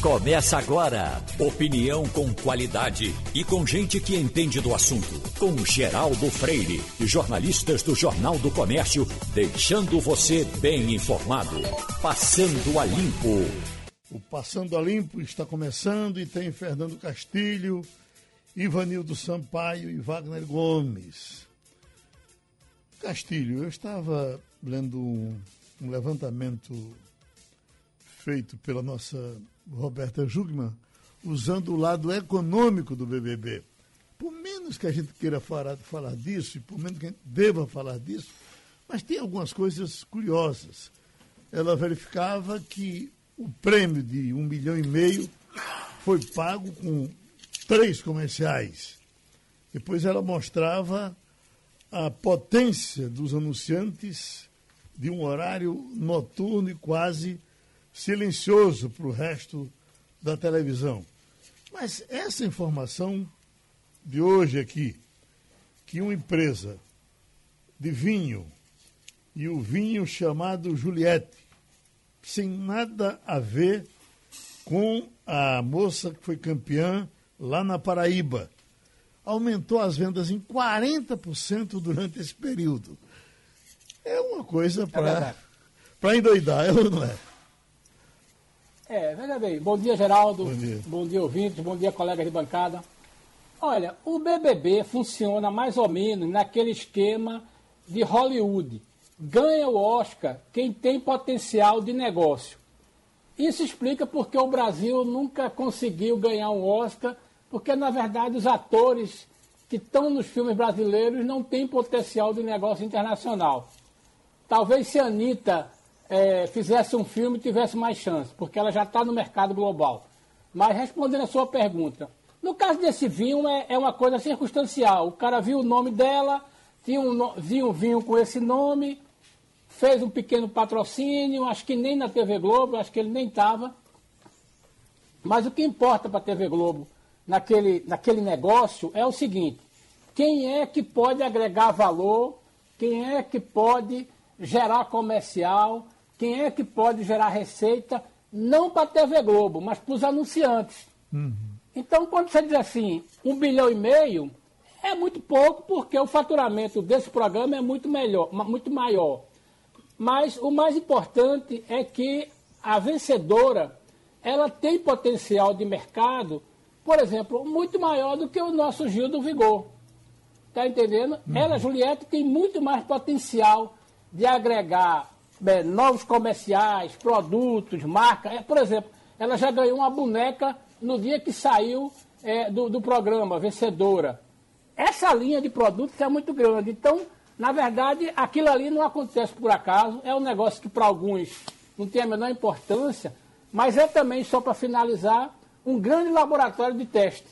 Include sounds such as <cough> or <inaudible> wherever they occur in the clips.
Começa agora. Opinião com qualidade e com gente que entende do assunto. Com Geraldo Freire e jornalistas do Jornal do Comércio, deixando você bem informado. Passando a Limpo. O Passando a Limpo está começando e tem Fernando Castilho, Ivanildo Sampaio e Wagner Gomes. Castilho, eu estava lendo um, um levantamento feito pela nossa Roberta Jugman, usando o lado econômico do BBB. Por menos que a gente queira falar, falar disso, e por menos que a gente deva falar disso, mas tem algumas coisas curiosas. Ela verificava que o prêmio de um milhão e meio foi pago com três comerciais. Depois ela mostrava a potência dos anunciantes de um horário noturno e quase silencioso para o resto da televisão. Mas essa informação de hoje aqui, que uma empresa de vinho e o vinho chamado Juliette, sem nada a ver com a moça que foi campeã lá na Paraíba, aumentou as vendas em 40% durante esse período. É uma coisa para é endoidar, é ou não é? É, veja bem. Bom dia, Geraldo. Bom dia. Bom dia, ouvintes. Bom dia, colegas de bancada. Olha, o BBB funciona mais ou menos naquele esquema de Hollywood. Ganha o Oscar quem tem potencial de negócio. Isso explica porque o Brasil nunca conseguiu ganhar um Oscar, porque na verdade os atores que estão nos filmes brasileiros não têm potencial de negócio internacional. Talvez se a Anitta é, fizesse um filme tivesse mais chance, porque ela já está no mercado global. Mas respondendo a sua pergunta, no caso desse vinho é, é uma coisa circunstancial. O cara viu o nome dela, tinha um, viu um vinho com esse nome, fez um pequeno patrocínio, acho que nem na TV Globo, acho que ele nem estava. Mas o que importa para a TV Globo naquele, naquele negócio é o seguinte: quem é que pode agregar valor, quem é que pode gerar comercial, quem é que pode gerar receita, não para a TV Globo, mas para os anunciantes. Uhum. Então, quando você diz assim, um bilhão e meio, é muito pouco, porque o faturamento desse programa é muito, melhor, muito maior. Mas o mais importante é que a vencedora ela tem potencial de mercado, por exemplo, muito maior do que o nosso Gil do Vigor. Está entendendo? Uhum. Ela, Juliette, tem muito mais potencial de agregar é, novos comerciais, produtos, marcas. É, por exemplo, ela já ganhou uma boneca no dia que saiu é, do, do programa, vencedora. Essa linha de produtos é muito grande. Então, na verdade, aquilo ali não acontece por acaso, é um negócio que para alguns não tem a menor importância, mas é também, só para finalizar, um grande laboratório de teste.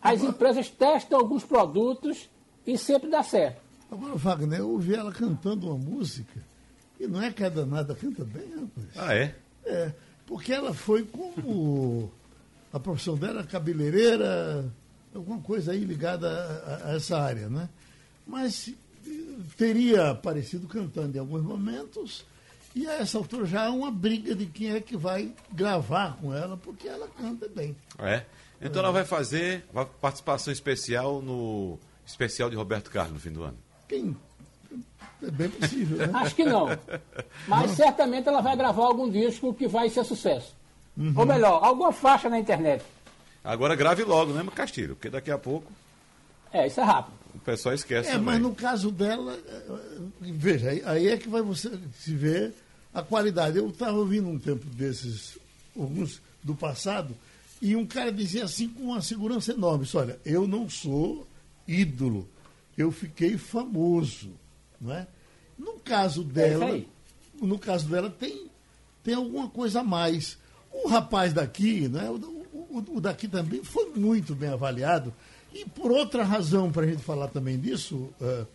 As empresas testam alguns produtos e sempre dá certo. Agora, Wagner, eu ouvi ela cantando uma música e não é que a danada canta bem, rapaz. Ah, é? É, porque ela foi como. A profissão dela, cabeleireira, alguma coisa aí ligada a, a, essa área, né? Mas teria aparecido cantando em alguns momentos, e a essa altura já é uma briga de quem é que vai gravar com ela, porque ela canta bem. É? Então é. ela vai fazer uma participação especial no especial de Roberto Carlos no fim do ano. Quem é bem possível, né? Acho que não. Mas não. certamente ela vai gravar algum disco que vai ser sucesso. Uhum. Ou melhor, alguma faixa na internet. Agora grave logo, né, Castilho? Porque daqui a pouco. É, isso é rápido. O pessoal esquece. É, também. mas no caso dela, veja, aí é que vai você se ver a qualidade. Eu estava ouvindo um tempo desses, alguns do passado, e um cara dizia assim com uma segurança enorme: olha, eu não sou ídolo, eu fiquei famoso. Não é? No caso é dela, é no caso dela tem, tem alguma coisa a mais. O rapaz daqui, né, o, o, o daqui também foi muito bem avaliado. E por outra razão, para a gente falar também disso, uh,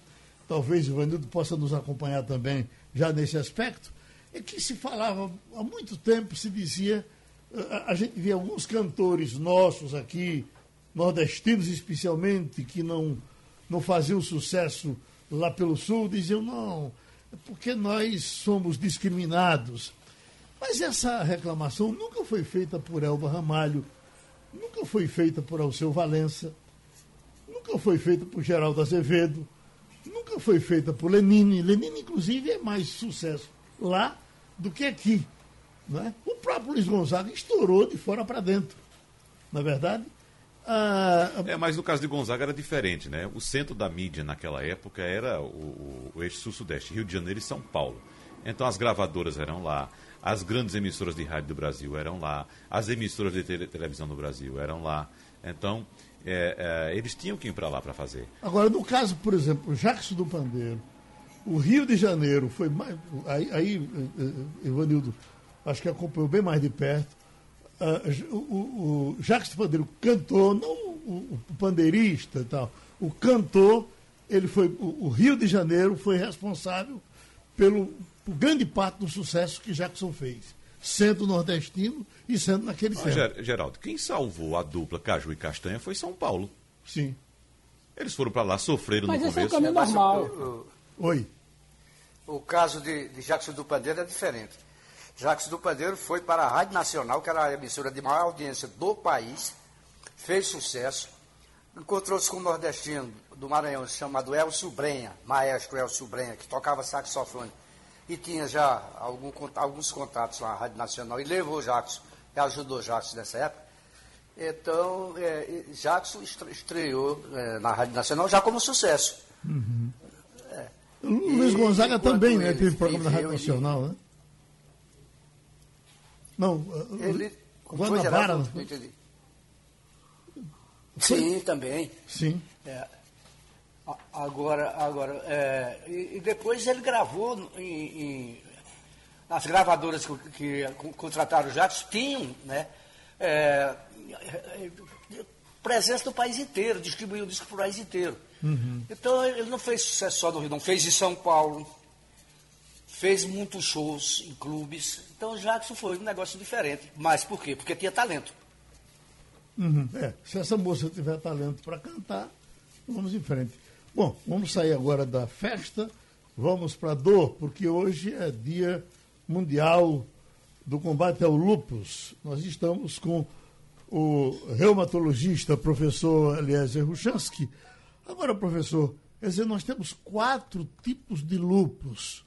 talvez o Ivanildo possa nos acompanhar também já nesse aspecto, é que se falava há muito tempo, se dizia, uh, a gente via alguns cantores nossos aqui, nordestinos especialmente, que não, não faziam sucesso lá pelo sul diziam, não, é porque nós somos discriminados. Mas essa reclamação nunca foi feita por Elba Ramalho, nunca foi feita por Alceu Valença, nunca foi feita por Geraldo Azevedo, nunca foi feita por Lenine. Lenine, inclusive, é mais sucesso lá do que aqui. Né? O próprio Luiz Gonzaga estourou de fora para dentro. Na é verdade, ah, é, mas no caso de Gonzaga era diferente, né? O centro da mídia naquela época era o, o, o eixo sul-sudeste, Rio de Janeiro e São Paulo. Então as gravadoras eram lá, as grandes emissoras de rádio do Brasil eram lá, as emissoras de tele, televisão do Brasil eram lá. Então é, é, eles tinham que ir para lá para fazer. Agora, no caso, por exemplo, Jackson do Pandeiro, o Rio de Janeiro foi mais. Aí, aí Ivanildo, acho que acompanhou bem mais de perto uh, o, o, Jacques Pandeiro cantou, não o, o, pandeirista e tal, o cantor, ele foi, o, o, Rio de Janeiro foi responsável pelo por grande parte do sucesso que Jackson fez, sendo nordestino e sendo naquele ah, tempo. Geraldo, quem salvou a dupla Caju e Castanha foi São Paulo. Sim. Eles foram para lá, sofreram Mas no esse começo. É o caminho normal. Oi. O caso de, de Jackson do Pandeiro é diferente. Jacques do Pandeiro foi para a Rádio Nacional, que era a emissora de maior audiência do país, fez sucesso, encontrou-se com um nordestino do Maranhão chamado Elcio Brenha, maestro Elcio Brenha, que tocava saxofone e tinha já algum, alguns contatos com a Rádio Nacional e levou Jacques, e ajudou Jacques nessa época. Então, é, Jacques estreou é, na Rádio Nacional já como sucesso. Uhum. É. O Luiz Gonzaga também, né? Teve programa na Rádio Nacional, né? Não, ele. Guanabara, não entendi. Sim, também. Sim. É. Agora, agora é, e, e, depois ele gravou em, em as gravadoras que, que, contrataram o Jacques tinham, né? É, presença do país inteiro, distribuiu o disco para o país inteiro. Uhum. Então ele não fez sucesso só no Rio, não fez em São Paulo, fez muitos shows em clubes. Então, Jackson foi um negócio diferente. Mas por quê? Porque tinha talento. Uhum, é, se essa moça tiver talento para cantar, vamos em frente. Bom, vamos sair agora da festa, vamos para a dor, porque hoje é dia mundial do combate ao lupus. Nós estamos com o reumatologista, professor Eliezer Ruchansky. Agora, professor, quer dizer, nós temos quatro tipos de lupus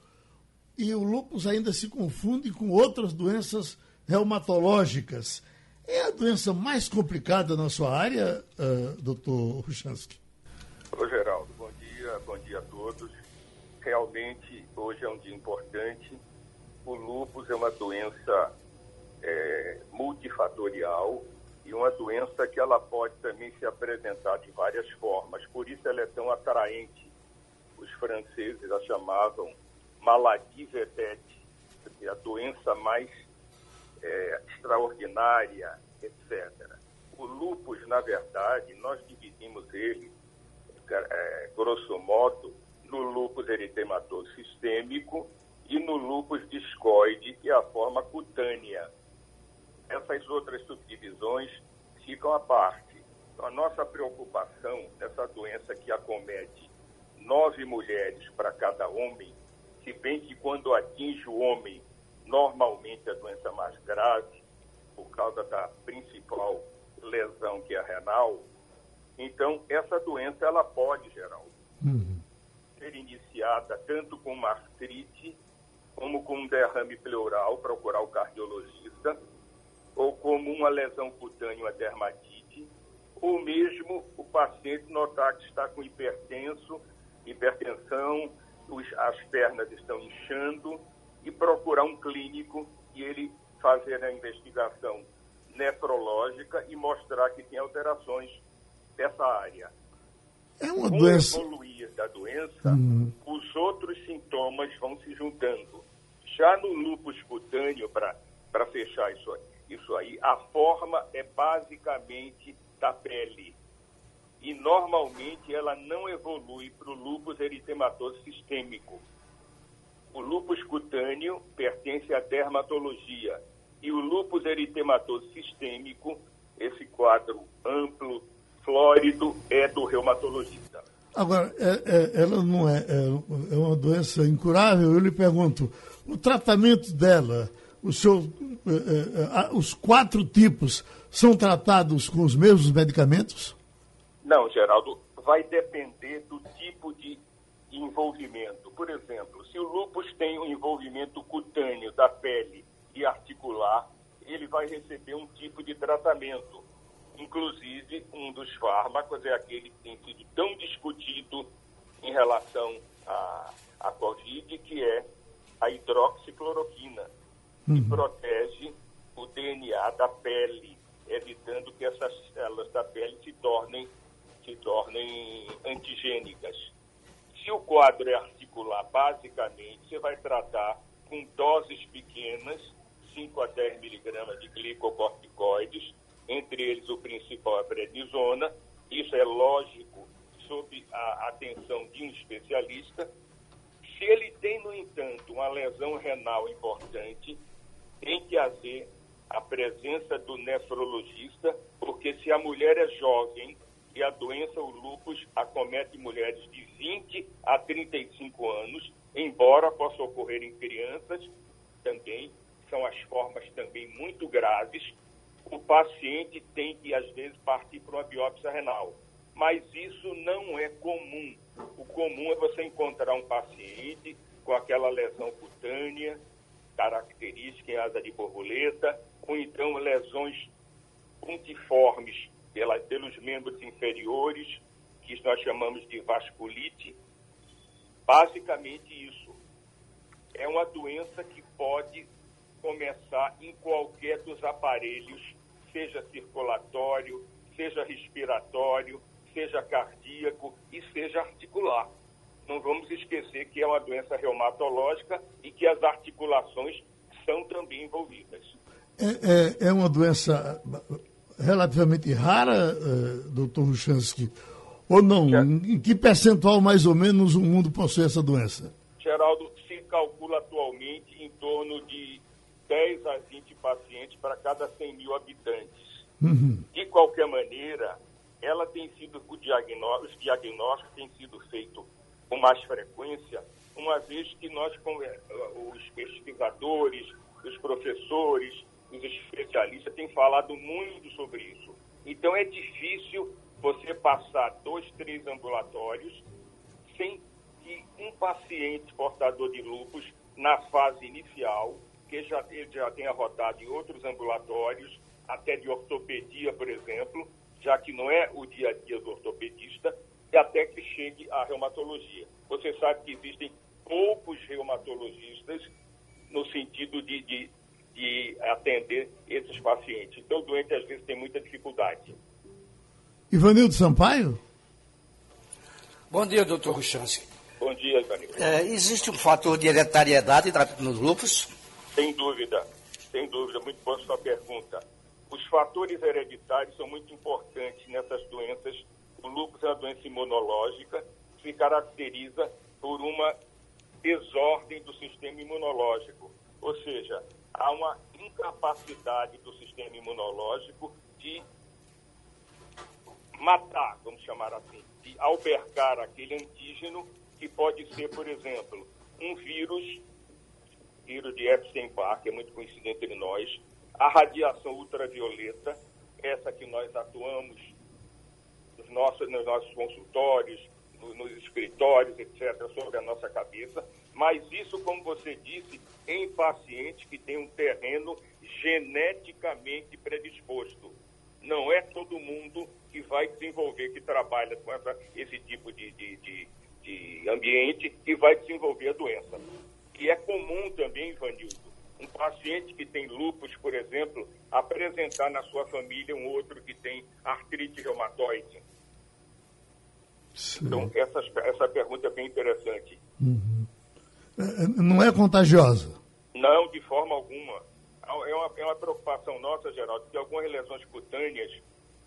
e o lúpus ainda se confunde com outras doenças reumatológicas. É a doença mais complicada na sua área, uh, doutor Ruchansky? Ô, Geraldo, bom dia, bom dia a todos. Realmente, hoje é um dia importante. O lúpus é uma doença é, multifatorial e uma doença que ela pode também se apresentar de várias formas. Por isso ela é tão atraente. Os franceses a chamavam maladie vedete, a doença mais é, extraordinária, etc. O lupus, na verdade, nós dividimos ele, é, grosso modo, no lupus eritematoso sistêmico e no lupus discoide, que é a forma cutânea. Essas outras subdivisões ficam à parte. Então, a nossa preocupação nessa doença que acomete nove mulheres para cada homem se bem que quando atinge o homem, normalmente a doença mais grave, por causa da principal lesão que é a renal, então essa doença ela pode, Geraldo, uhum. ser iniciada tanto com uma artrite, como com um derrame pleural, procurar o cardiologista, ou como uma lesão cutânea, uma dermatite, ou mesmo o paciente notar que está com hipertenso, hipertensão, os, as pernas estão inchando e procurar um clínico e ele fazer a investigação nefrológica e mostrar que tem alterações dessa área. É uma Com doença. evoluir da doença, uhum. os outros sintomas vão se juntando. Já no lúpus cutâneo, para fechar isso, isso aí, a forma é basicamente da pele e normalmente ela não evolui para o lúpus eritematoso sistêmico. O lúpus cutâneo pertence à dermatologia e o lúpus eritematoso sistêmico, esse quadro amplo, flórido, é do reumatologista. Agora, é, é, ela não é, é, é, uma doença incurável. Eu lhe pergunto, o tratamento dela, o seu, uh, uh, os quatro tipos são tratados com os mesmos medicamentos? Não, Geraldo, vai depender do tipo de envolvimento. Por exemplo, se o lúpus tem um envolvimento cutâneo da pele e articular, ele vai receber um tipo de tratamento. Inclusive, um dos fármacos é aquele que tem sido tão discutido em relação à, à Covid, que é a hidroxicloroquina, que uhum. protege o DNA da pele, evitando que essas células da pele se tornem, se tornem antigênicas. Se o quadro é articular, basicamente, você vai tratar com doses pequenas, 5 a 10 miligramas de glicocorticoides, entre eles o principal é a prednisona. Isso é lógico sob a atenção de um especialista. Se ele tem, no entanto, uma lesão renal importante, tem que haver a presença do nefrologista, porque se a mulher é jovem e a doença, o lúpus, acomete mulheres de 20 a 35 anos, embora possa ocorrer em crianças também, são as formas também muito graves, o paciente tem que, às vezes, partir para uma biópsia renal. Mas isso não é comum. O comum é você encontrar um paciente com aquela lesão cutânea, característica em asa de borboleta, ou então lesões pontiformes pela, pelos membros inferiores, que nós chamamos de vasculite. Basicamente isso. É uma doença que pode começar em qualquer dos aparelhos, seja circulatório, seja respiratório, seja cardíaco e seja articular. Não vamos esquecer que é uma doença reumatológica e que as articulações são também envolvidas. É, é, é uma doença relativamente rara, uh, doutor Ruchansky, ou não? Em que percentual, mais ou menos, o mundo possui essa doença? Geraldo, se calcula atualmente em torno de 10 a 20 pacientes para cada 100 mil habitantes. Uhum. De qualquer maneira, ela tem sido, o diagnóstico, os diagnósticos têm sido feitos com mais frequência, uma vez que nós, os pesquisadores, os professores, os especialistas têm falado muito sobre isso. Então é difícil você passar dois, três ambulatórios sem que um paciente portador de lupus, na fase inicial, que já, ele já tenha rodado em outros ambulatórios, até de ortopedia, por exemplo, já que não é o dia a dia do ortopedista, e até que chegue à reumatologia. Você sabe que existem poucos reumatologistas no sentido de, de, de atender esses pacientes. Então, o doente às vezes tem muita dificuldade. Ivanildo Sampaio? Bom dia, doutor Ruchansky. Bom dia, Ivanildo. É, existe um fator de hereditariedade nos lupus? Sem dúvida, sem dúvida. Muito boa sua pergunta. Os fatores hereditários são muito importantes nessas doenças. O lúpus é uma doença imunológica que se caracteriza por uma desordem do sistema imunológico. Ou seja, há uma incapacidade do sistema imunológico de matar, vamos chamar assim, de albergar aquele antígeno que pode ser, por exemplo, um vírus, vírus de Epstein-Barr, que é muito conhecido entre nós, a radiação ultravioleta, essa que nós atuamos nos nossos, nos nossos consultórios, nos escritórios, etc., sobre a nossa cabeça, mas isso, como você disse, em pacientes que têm um terreno geneticamente predisposto. Não é todo mundo que vai desenvolver, que trabalha com essa, esse tipo de, de, de, de ambiente, que vai desenvolver a doença. E é comum também, Ivanildo, um paciente que tem lúpus, por exemplo, apresentar na sua família um outro que tem artrite reumatoide. Sim. Então, essa, essa pergunta é bem interessante. Uhum. É, é, não é contagiosa? Não, de forma alguma. É uma, é uma preocupação nossa, Geraldo, que algumas lesões cutâneas,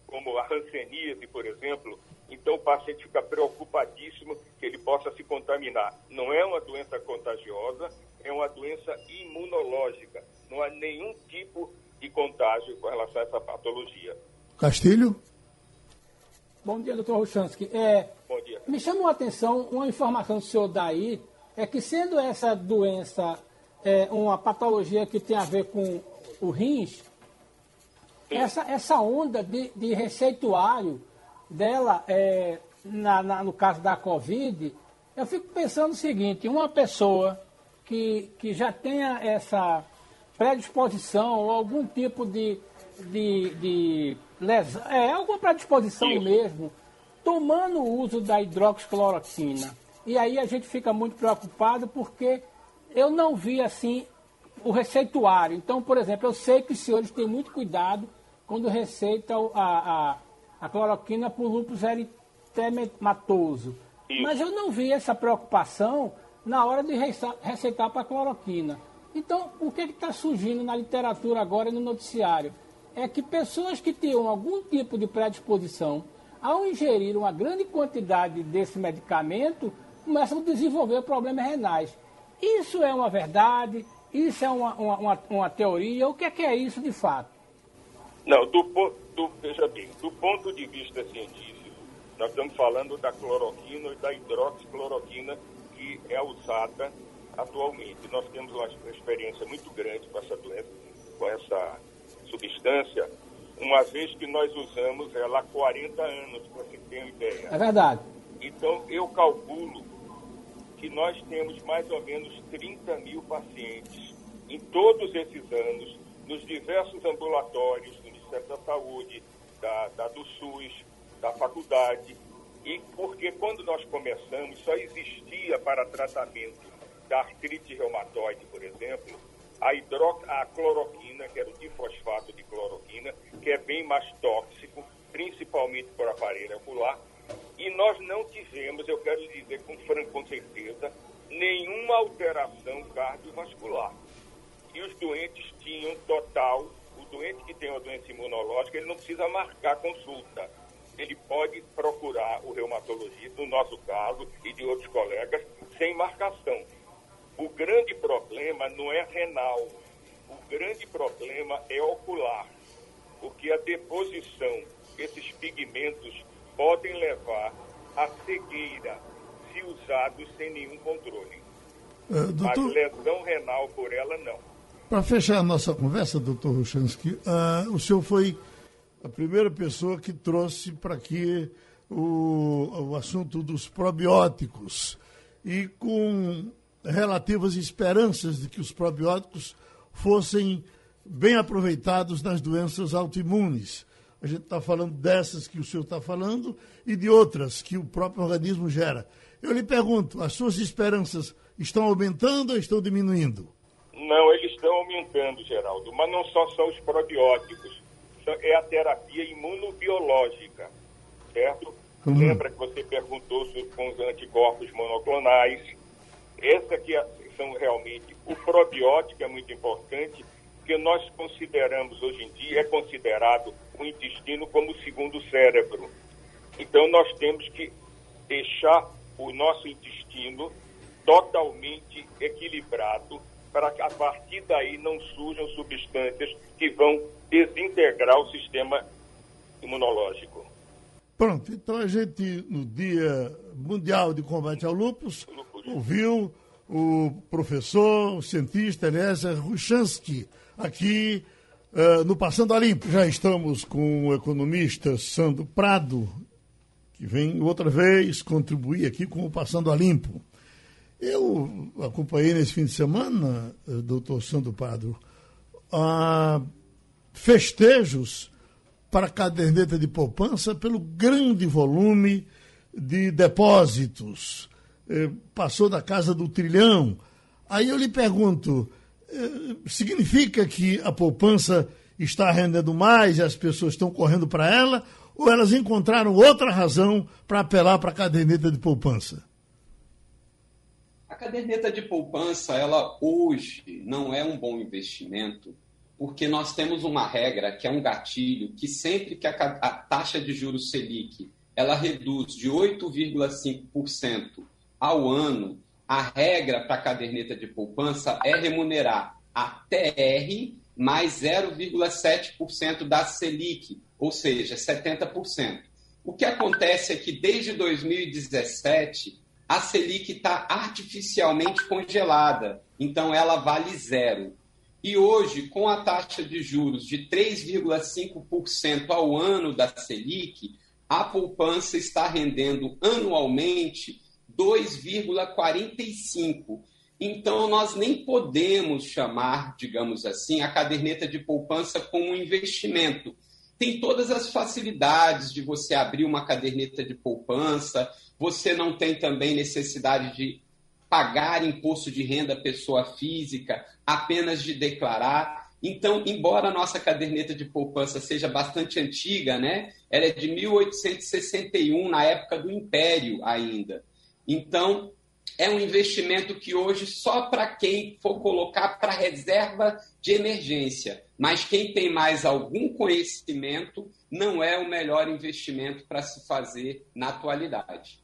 como a hanseníase, por exemplo, então o paciente fica preocupadíssimo que ele possa se contaminar. Não é uma doença contagiosa, é uma doença imunológica. Não há nenhum tipo de contágio com relação a essa patologia. Castilho? Bom dia, doutor Ruchansky. É, Bom dia. Me chamou a atenção uma informação que o senhor dá aí, é que sendo essa doença é, uma patologia que tem a ver com o rins, essa, essa onda de, de receituário dela, é, na, na, no caso da Covid, eu fico pensando o seguinte, uma pessoa que, que já tenha essa predisposição ou algum tipo de, de, de lesão, é, alguma predisposição mesmo, tomando o uso da hidroxicloroquina. E aí a gente fica muito preocupado porque eu não vi assim o receituário. Então, por exemplo, eu sei que os senhores têm muito cuidado quando receitam a, a, a cloroquina por lúpus eritematoso. Mas eu não vi essa preocupação na hora de receitar para cloroquina. Então, o que está surgindo na literatura agora e no noticiário? É que pessoas que tenham algum tipo de predisposição, ao ingerir uma grande quantidade desse medicamento, começam a desenvolver problemas renais. Isso é uma verdade? Isso é uma, uma, uma, uma teoria? O que é, que é isso de fato? Não, do, do, veja bem, do ponto de vista científico, nós estamos falando da cloroquina e da hidroxicloroquina que é usada atualmente. Nós temos uma experiência muito grande com essa doença, com essa substância, uma vez que nós usamos ela há 40 anos, para você ter uma ideia. É verdade. Então, eu calculo que nós temos mais ou menos 30 mil pacientes em todos esses anos, nos diversos ambulatórios do Ministério da Saúde, da, da do SUS, da faculdade, e porque quando nós começamos só existia para tratamento da artrite reumatoide, por exemplo, a, hidro... a cloroquina, que era o difosfato de cloroquina, que é bem mais tóxico, principalmente para o aparelho ocular. E nós não tivemos, eu quero dizer com, com certeza, nenhuma alteração cardiovascular. E os doentes tinham total, o doente que tem uma doença imunológica, ele não precisa marcar consulta. Ele pode procurar o reumatologista, no nosso caso, e de outros colegas, sem marcação o grande problema não é renal, o grande problema é ocular, porque a deposição desses pigmentos podem levar à cegueira se usados sem nenhum controle. Uh, doutor... Mas lesão renal por ela, não. Para fechar a nossa conversa, doutor Ruchansky, uh, o senhor foi a primeira pessoa que trouxe para aqui o, o assunto dos probióticos. E com relativas esperanças de que os probióticos fossem bem aproveitados nas doenças autoimunes. A gente está falando dessas que o senhor está falando e de outras que o próprio organismo gera. Eu lhe pergunto, as suas esperanças estão aumentando ou estão diminuindo? Não, eles estão aumentando, Geraldo, mas não só são os probióticos, é a terapia imunobiológica, certo? Uhum. Lembra que você perguntou sobre com os anticorpos monoclonais, essa que é, são realmente o probiótico é muito importante, porque nós consideramos hoje em dia é considerado o intestino como o segundo cérebro. Então nós temos que deixar o nosso intestino totalmente equilibrado para que a partir daí não surjam substâncias que vão desintegrar o sistema imunológico. Pronto, então a gente, no Dia Mundial de Combate ao Lúpus, ouviu o professor, o cientista Eliezer Ruchansky, aqui uh, no Passando a Limpo. Já estamos com o economista Sandro Prado, que vem outra vez contribuir aqui com o Passando a Limpo. Eu acompanhei nesse fim de semana, eh, doutor Sandro Prado, uh, festejos para a caderneta de poupança pelo grande volume de depósitos eh, passou da casa do trilhão. Aí eu lhe pergunto: significa que a poupança está rendendo mais e as pessoas estão correndo para ela? Ou elas encontraram outra razão para apelar para a caderneta de poupança? A caderneta de poupança, ela hoje não é um bom investimento, porque nós temos uma regra que é um gatilho que sempre que a, a taxa de juros Selic ela reduz de 8,5% ao ano, a regra para a caderneta de poupança é remunerar a TR mais 0,7% da Selic, ou seja, 70%. O que acontece é que desde 2017 a Selic está artificialmente congelada. então ela vale zero. E hoje, com a taxa de juros de 3,5% ao ano da Selic, a poupança está rendendo anualmente 2,45%. Então, nós nem podemos chamar, digamos assim, a caderneta de poupança como um investimento. Tem todas as facilidades de você abrir uma caderneta de poupança, você não tem também necessidade de pagar imposto de renda pessoa física, apenas de declarar. Então, embora a nossa caderneta de poupança seja bastante antiga, né? Ela é de 1861, na época do Império ainda. Então, é um investimento que hoje só para quem for colocar para reserva de emergência. Mas quem tem mais algum conhecimento não é o melhor investimento para se fazer na atualidade.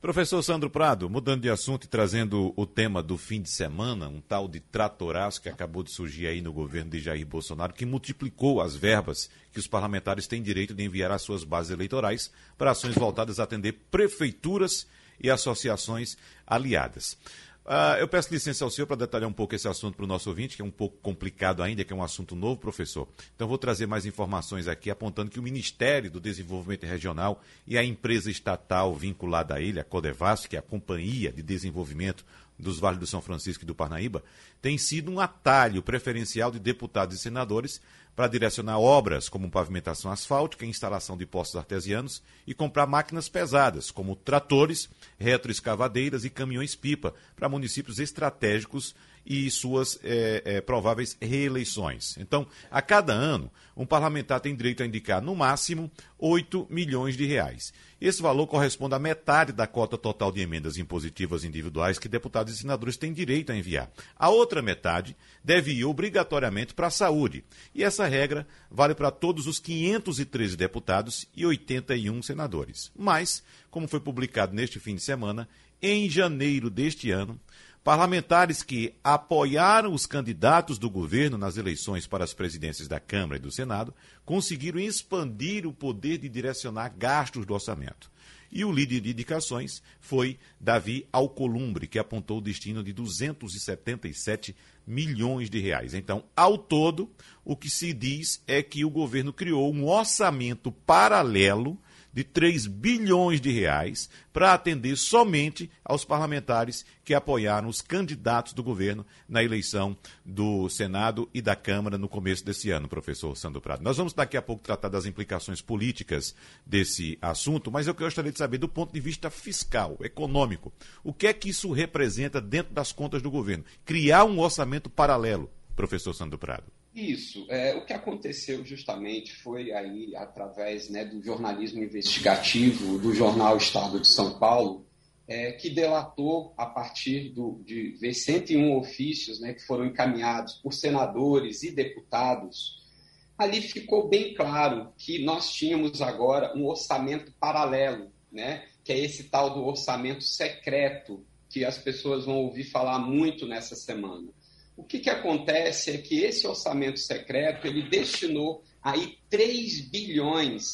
Professor Sandro Prado, mudando de assunto e trazendo o tema do fim de semana, um tal de tratoraço que acabou de surgir aí no governo de Jair Bolsonaro, que multiplicou as verbas que os parlamentares têm direito de enviar às suas bases eleitorais para ações voltadas a atender prefeituras associações aliadas. Uh, eu peço licença ao senhor para detalhar um pouco esse assunto para o nosso ouvinte, que é um pouco complicado ainda, que é um assunto novo, professor. Então, vou trazer mais informações aqui, apontando que o Ministério do Desenvolvimento Regional e a empresa estatal vinculada a ele, a Codevas, que é a Companhia de Desenvolvimento dos Vales do São Francisco e do Parnaíba, tem sido um atalho preferencial de deputados e senadores para direcionar obras como pavimentação asfáltica, instalação de postos artesianos e comprar máquinas pesadas, como tratores, retroescavadeiras e caminhões-pipa, para municípios estratégicos e suas é, é, prováveis reeleições. Então, a cada ano, um parlamentar tem direito a indicar, no máximo, 8 milhões de reais. Esse valor corresponde à metade da cota total de emendas impositivas individuais que deputados e senadores têm direito a enviar. A outra metade deve ir obrigatoriamente para a saúde. E essa regra vale para todos os 513 deputados e 81 senadores. Mas, como foi publicado neste fim de semana, em janeiro deste ano, Parlamentares que apoiaram os candidatos do governo nas eleições para as presidências da Câmara e do Senado conseguiram expandir o poder de direcionar gastos do orçamento. E o líder de indicações foi Davi Alcolumbre, que apontou o destino de 277 milhões de reais. Então, ao todo, o que se diz é que o governo criou um orçamento paralelo de 3 bilhões de reais para atender somente aos parlamentares que apoiaram os candidatos do governo na eleição do Senado e da Câmara no começo desse ano, professor Sandro Prado. Nós vamos daqui a pouco tratar das implicações políticas desse assunto, mas eu gostaria de saber do ponto de vista fiscal, econômico, o que é que isso representa dentro das contas do governo? Criar um orçamento paralelo, professor Sandro Prado. Isso. É, o que aconteceu justamente foi aí, através né, do jornalismo investigativo do jornal Estado de São Paulo, é, que delatou, a partir do, de ver 101 ofícios né, que foram encaminhados por senadores e deputados, ali ficou bem claro que nós tínhamos agora um orçamento paralelo, né, que é esse tal do orçamento secreto, que as pessoas vão ouvir falar muito nessa semana. O que, que acontece é que esse orçamento secreto ele destinou aí 3 bilhões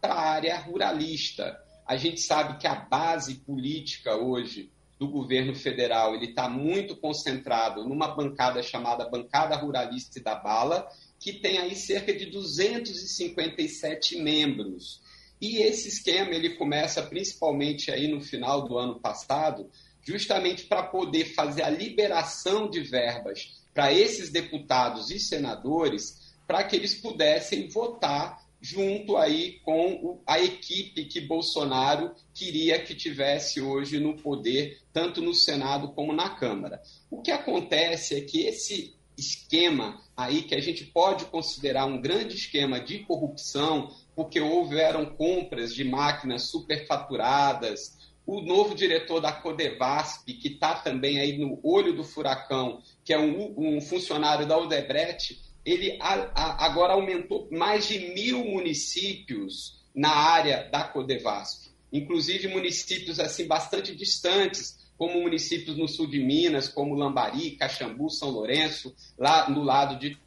para a área ruralista. A gente sabe que a base política hoje do governo federal ele está muito concentrado numa bancada chamada Bancada Ruralista da Bala, que tem aí cerca de 257 membros. E esse esquema ele começa principalmente aí no final do ano passado, justamente para poder fazer a liberação de verbas para esses deputados e senadores, para que eles pudessem votar junto aí com a equipe que Bolsonaro queria que tivesse hoje no poder, tanto no Senado como na Câmara. O que acontece é que esse esquema aí que a gente pode considerar um grande esquema de corrupção, porque houveram compras de máquinas superfaturadas, o novo diretor da Codevasp, que está também aí no olho do furacão, que é um, um funcionário da Odebrecht, ele a, a, agora aumentou mais de mil municípios na área da Codevasp, inclusive municípios assim bastante distantes, como municípios no sul de Minas, como Lambari, Caxambu, São Lourenço, lá no lado de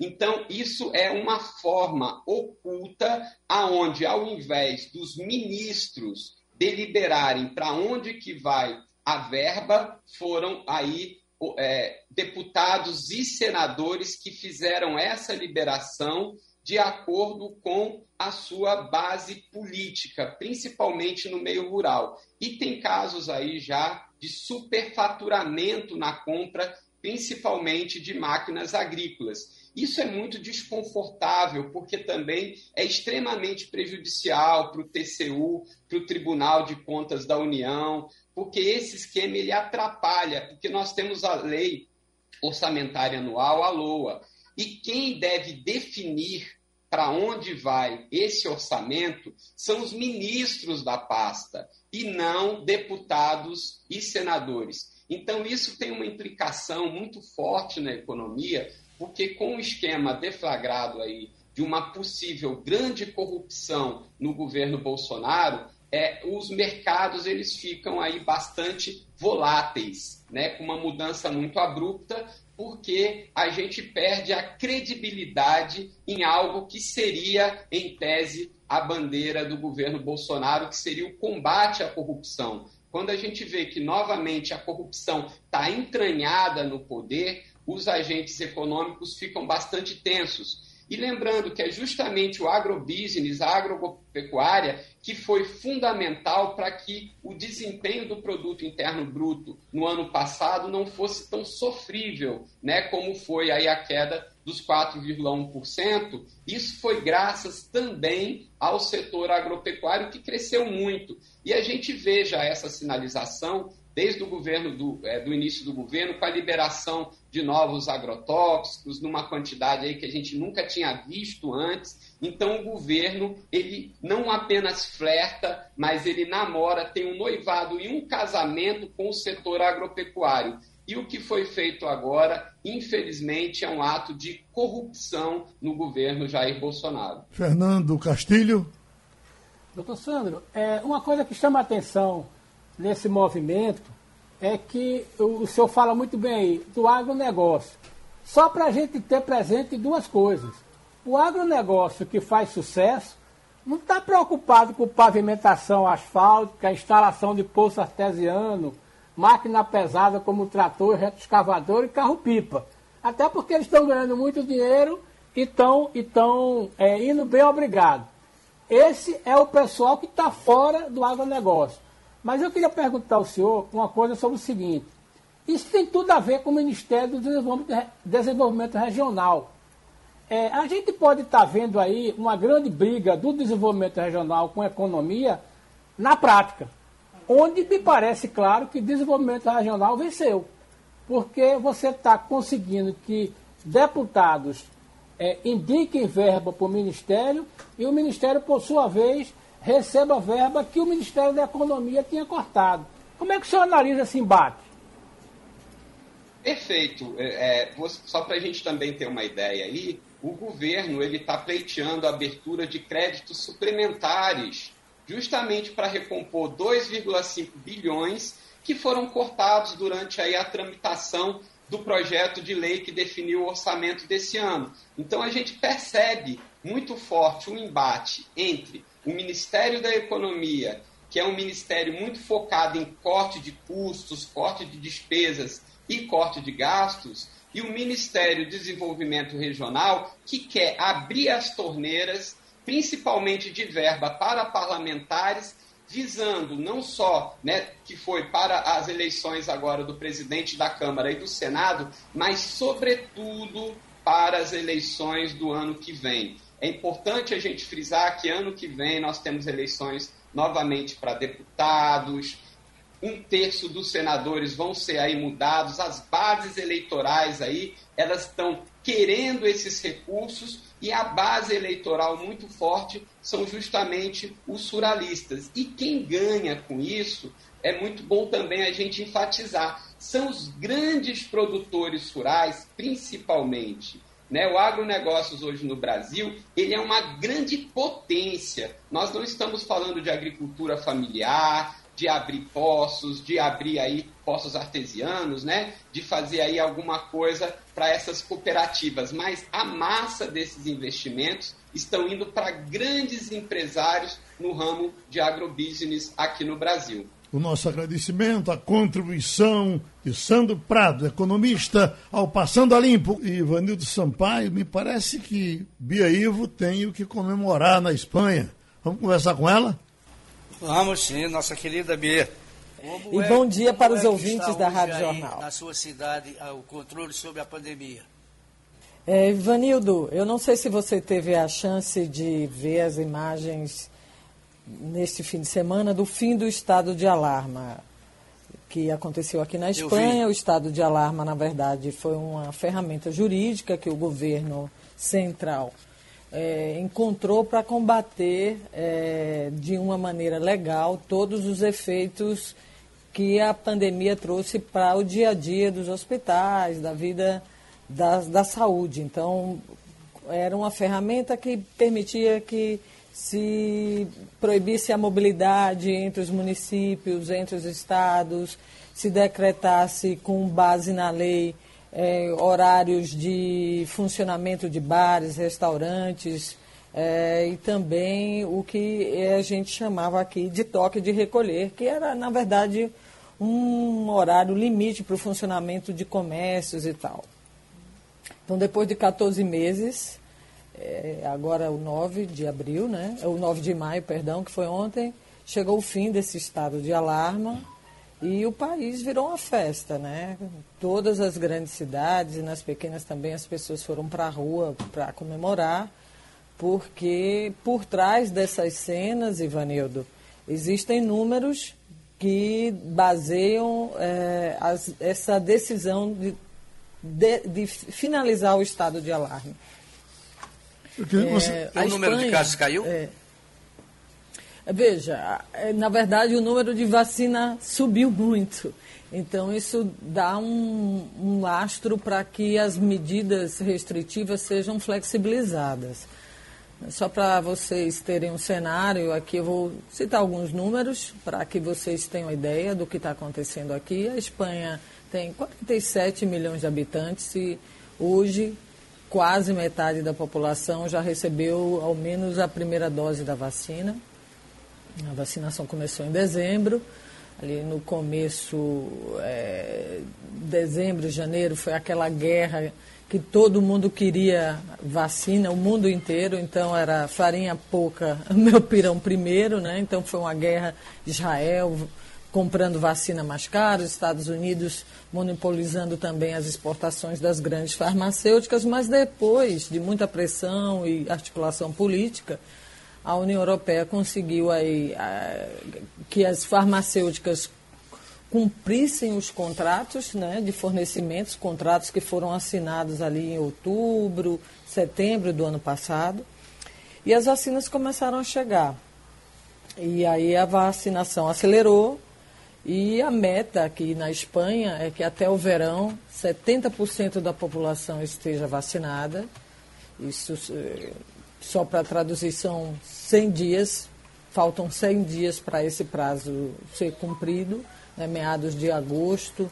então, isso é uma forma oculta aonde, ao invés dos ministros deliberarem para onde que vai a verba foram aí é, deputados e senadores que fizeram essa liberação de acordo com a sua base política, principalmente no meio rural. E tem casos aí já de superfaturamento na compra, principalmente de máquinas agrícolas. Isso é muito desconfortável, porque também é extremamente prejudicial para o TCU, para o Tribunal de Contas da União, porque esse esquema ele atrapalha, porque nós temos a lei orçamentária anual, a LOA, e quem deve definir para onde vai esse orçamento são os ministros da pasta e não deputados e senadores. Então, isso tem uma implicação muito forte na economia, porque com o esquema deflagrado aí de uma possível grande corrupção no governo Bolsonaro, é, os mercados eles ficam aí bastante voláteis, né, com uma mudança muito abrupta, porque a gente perde a credibilidade em algo que seria, em tese, a bandeira do governo Bolsonaro, que seria o combate à corrupção. Quando a gente vê que novamente a corrupção está entranhada no poder, os agentes econômicos ficam bastante tensos. E lembrando que é justamente o agrobusiness, a agropecuária, que foi fundamental para que o desempenho do produto interno bruto no ano passado não fosse tão sofrível, né, como foi aí a queda dos 4,1%. Isso foi graças também ao setor agropecuário que cresceu muito. E a gente vê já essa sinalização desde o governo do, é, do início do governo, com a liberação de novos agrotóxicos, numa quantidade aí que a gente nunca tinha visto antes. Então o governo, ele não apenas flerta, mas ele namora, tem um noivado e um casamento com o setor agropecuário. E o que foi feito agora, infelizmente, é um ato de corrupção no governo Jair Bolsonaro. Fernando Castilho. Doutor Sandro, é, uma coisa que chama a atenção nesse movimento é que o, senhor fala muito bem aí do agronegócio. Só para a gente ter presente duas coisas. O agronegócio que faz sucesso não está preocupado com pavimentação asfáltica, instalação de poço artesiano, máquina pesada como trator, reto escavador e carro-pipa. Até porque eles estão ganhando muito dinheiro e estão tão, é, indo bem obrigado. Esse é o pessoal que está fora do agronegócio. Mas eu queria perguntar ao senhor uma coisa sobre o seguinte. Isso tem tudo a ver com o Ministério do Desenvolvimento, Regional. É, a gente pode estar tá vendo aí uma grande briga do desenvolvimento regional com a economia na prática, onde me parece claro que desenvolvimento regional venceu, porque você está conseguindo que deputados é, indiquem verba para o Ministério e o Ministério, por sua vez, receba verba que o Ministério da Economia tinha cortado. Como é que o senhor analisa esse embate? Perfeito. É, é só para a gente também ter uma ideia aí, o governo ele está pleiteando a abertura de créditos suplementares, justamente para recompor 2,5 bilhões que foram cortados durante aí a tramitação do projeto de lei que definiu o orçamento desse ano. Então a gente percebe muito forte o embate entre o Ministério da Economia, que é um ministério muito focado em corte de custos, corte de despesas e corte de gastos, e o Ministério do Desenvolvimento Regional, que quer abrir as torneiras, principalmente de verba para parlamentares, visando não só, né, que foi para as eleições agora do presidente da Câmara e do Senado, mas sobretudo para as eleições do ano que vem. É importante a gente frisar que ano que vem nós temos eleições novamente para deputados, um terço dos senadores vão ser aí mudados, as bases eleitorais aí, elas estão querendo esses recursos e a base eleitoral muito forte são justamente os suralistas. E quem ganha com isso, é muito bom também a gente enfatizar, são os grandes produtores rurais, principalmente né? O agronegócios hoje no Brasil ele é uma grande potência. Nós não estamos falando de agricultura familiar, de abrir poços, de abrir aí poços artesianos, né? de fazer aí alguma coisa para essas cooperativas, mas a massa desses investimentos estão indo para grandes empresários no ramo de agrobusiness aqui no Brasil. O nosso agradecimento, a contribuição de Sandro Prado, economista, ao Passando a Limpo. E Ivanildo Sampaio, me parece que Bia Ivo tem o que comemorar na Espanha. Vamos conversar com ela? Vamos sim, nossa querida Bia. Como e é, bom dia para os é ouvintes da Rádio Jornal. Na sua cidade, o controle sobre a pandemia. É, Ivanildo, eu não sei se você teve a chance de ver as imagens neste fim de semana do fim do estado de alarma que aconteceu aqui na Espanha. O estado de alarma, na verdade, foi uma ferramenta jurídica que o governo central é, encontrou para combater é, de uma maneira legal todos os efeitos que a pandemia trouxe para o dia a dia dos hospitais, da vida da, da saúde. Então, era uma ferramenta que permitia que se proibisse a mobilidade entre os municípios, entre os estados, se decretasse com base na lei é, horários de funcionamento de bares, restaurantes é, e também o que a gente chamava aqui de toque de recolher, que era, na verdade, um horário limite para o funcionamento de comércios e tal. Então, depois de 14 meses, é, agora o 9 de abril, né? É o 9 de maio, perdão, que foi ontem, chegou o fim desse estado de alarma e o país virou uma festa, né? Todas as grandes cidades e nas pequenas também as pessoas foram para a rua para comemorar, porque por trás dessas cenas, Ivanildo, existem números que baseiam é, as, essa decisão de, de, de finalizar o estado de alarme. Você... É, o número Espanha, de casos caiu? É, veja, é, na verdade o número de vacina subiu muito. Então isso dá um, um lastro para que as medidas restritivas sejam flexibilizadas. Só para vocês terem um cenário, aqui eu vou citar alguns números para que vocês tenham ideia do que está acontecendo aqui. A Espanha tem 47 milhões de habitantes e hoje quase metade da população já recebeu ao menos a primeira dose da vacina. A vacinação começou em dezembro. Ali no começo, é, dezembro, janeiro, foi aquela guerra que todo mundo queria vacina, o mundo inteiro, então era farinha pouca, <laughs> meu pirão primeiro, né? Então foi uma guerra Israel, comprando vacina mais cara, os Estados Unidos monopolizando também as exportações das grandes farmacêuticas, mas depois de muita pressão e articulação política, a União Europeia conseguiu aí a, que as farmacêuticas cumprissem os contratos né, de fornecimentos, contratos que foram assinados ali em outubro, setembro do ano passado, e as vacinas começaram a chegar. E aí a vacinação acelerou, e a meta aqui na Espanha é que até o verão 70% da população esteja vacinada. Isso, eh, só para traduzir, são 100 dias, faltam 100 dias para esse prazo ser cumprido, né, meados de agosto.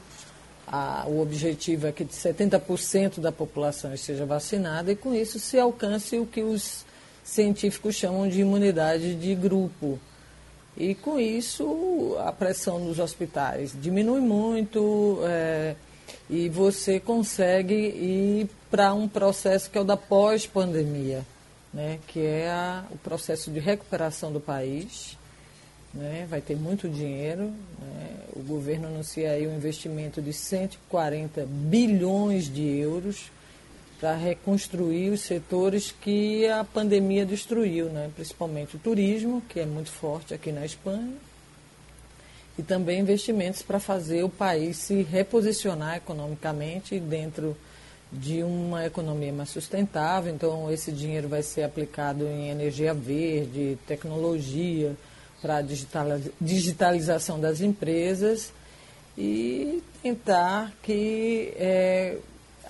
A, o objetivo é que 70% da população esteja vacinada e com isso se alcance o que os científicos chamam de imunidade de grupo e com isso a pressão nos hospitais diminui muito é, e você consegue ir para um processo que é o da pós-pandemia, né, que é a, o processo de recuperação do país. Né, vai ter muito dinheiro. Né, o governo anuncia aí um investimento de 140 bilhões de euros para reconstruir os setores que a pandemia destruiu, né? principalmente o turismo, que é muito forte aqui na Espanha, e também investimentos para fazer o país se reposicionar economicamente dentro de uma economia mais sustentável. Então, esse dinheiro vai ser aplicado em energia verde, tecnologia, para a digitalização das empresas e tentar que é,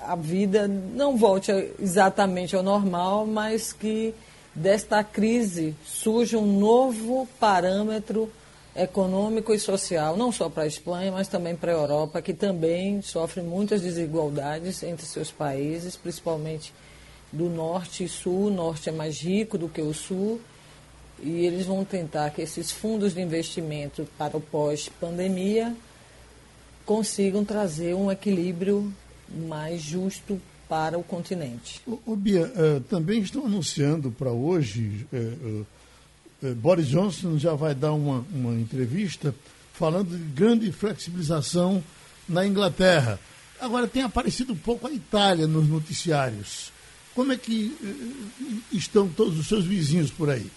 a vida não volte exatamente ao normal, mas que desta crise surja um novo parâmetro econômico e social, não só para a Espanha, mas também para a Europa, que também sofre muitas desigualdades entre seus países, principalmente do norte e sul. O norte é mais rico do que o sul. e eles vão tentar que esses fundos de investimento para o pós-pandemia consigam trazer um equilíbrio mais justo para o continente. O, Bia, uh, também estão anunciando para hoje, uh, uh, Boris Johnson já vai dar uma, uma entrevista falando de grande flexibilização na Inglaterra. Agora, tem aparecido um pouco a Itália nos noticiários. Como é que estão todos os seus vizinhos por aí?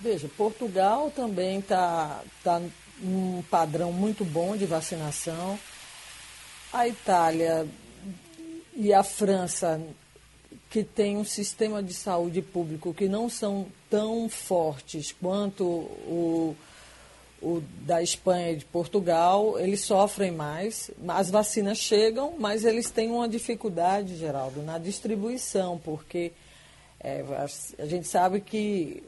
Veja, Portugal também está tá num padrão muito bom de vacinação. A Itália e a França, que tem um sistema de saúde público que não são tão fortes quanto o, o da Espanha e de Portugal, eles sofrem mais. As vacinas chegam, mas eles têm uma dificuldade, Geraldo, na distribuição, porque é, a gente sabe que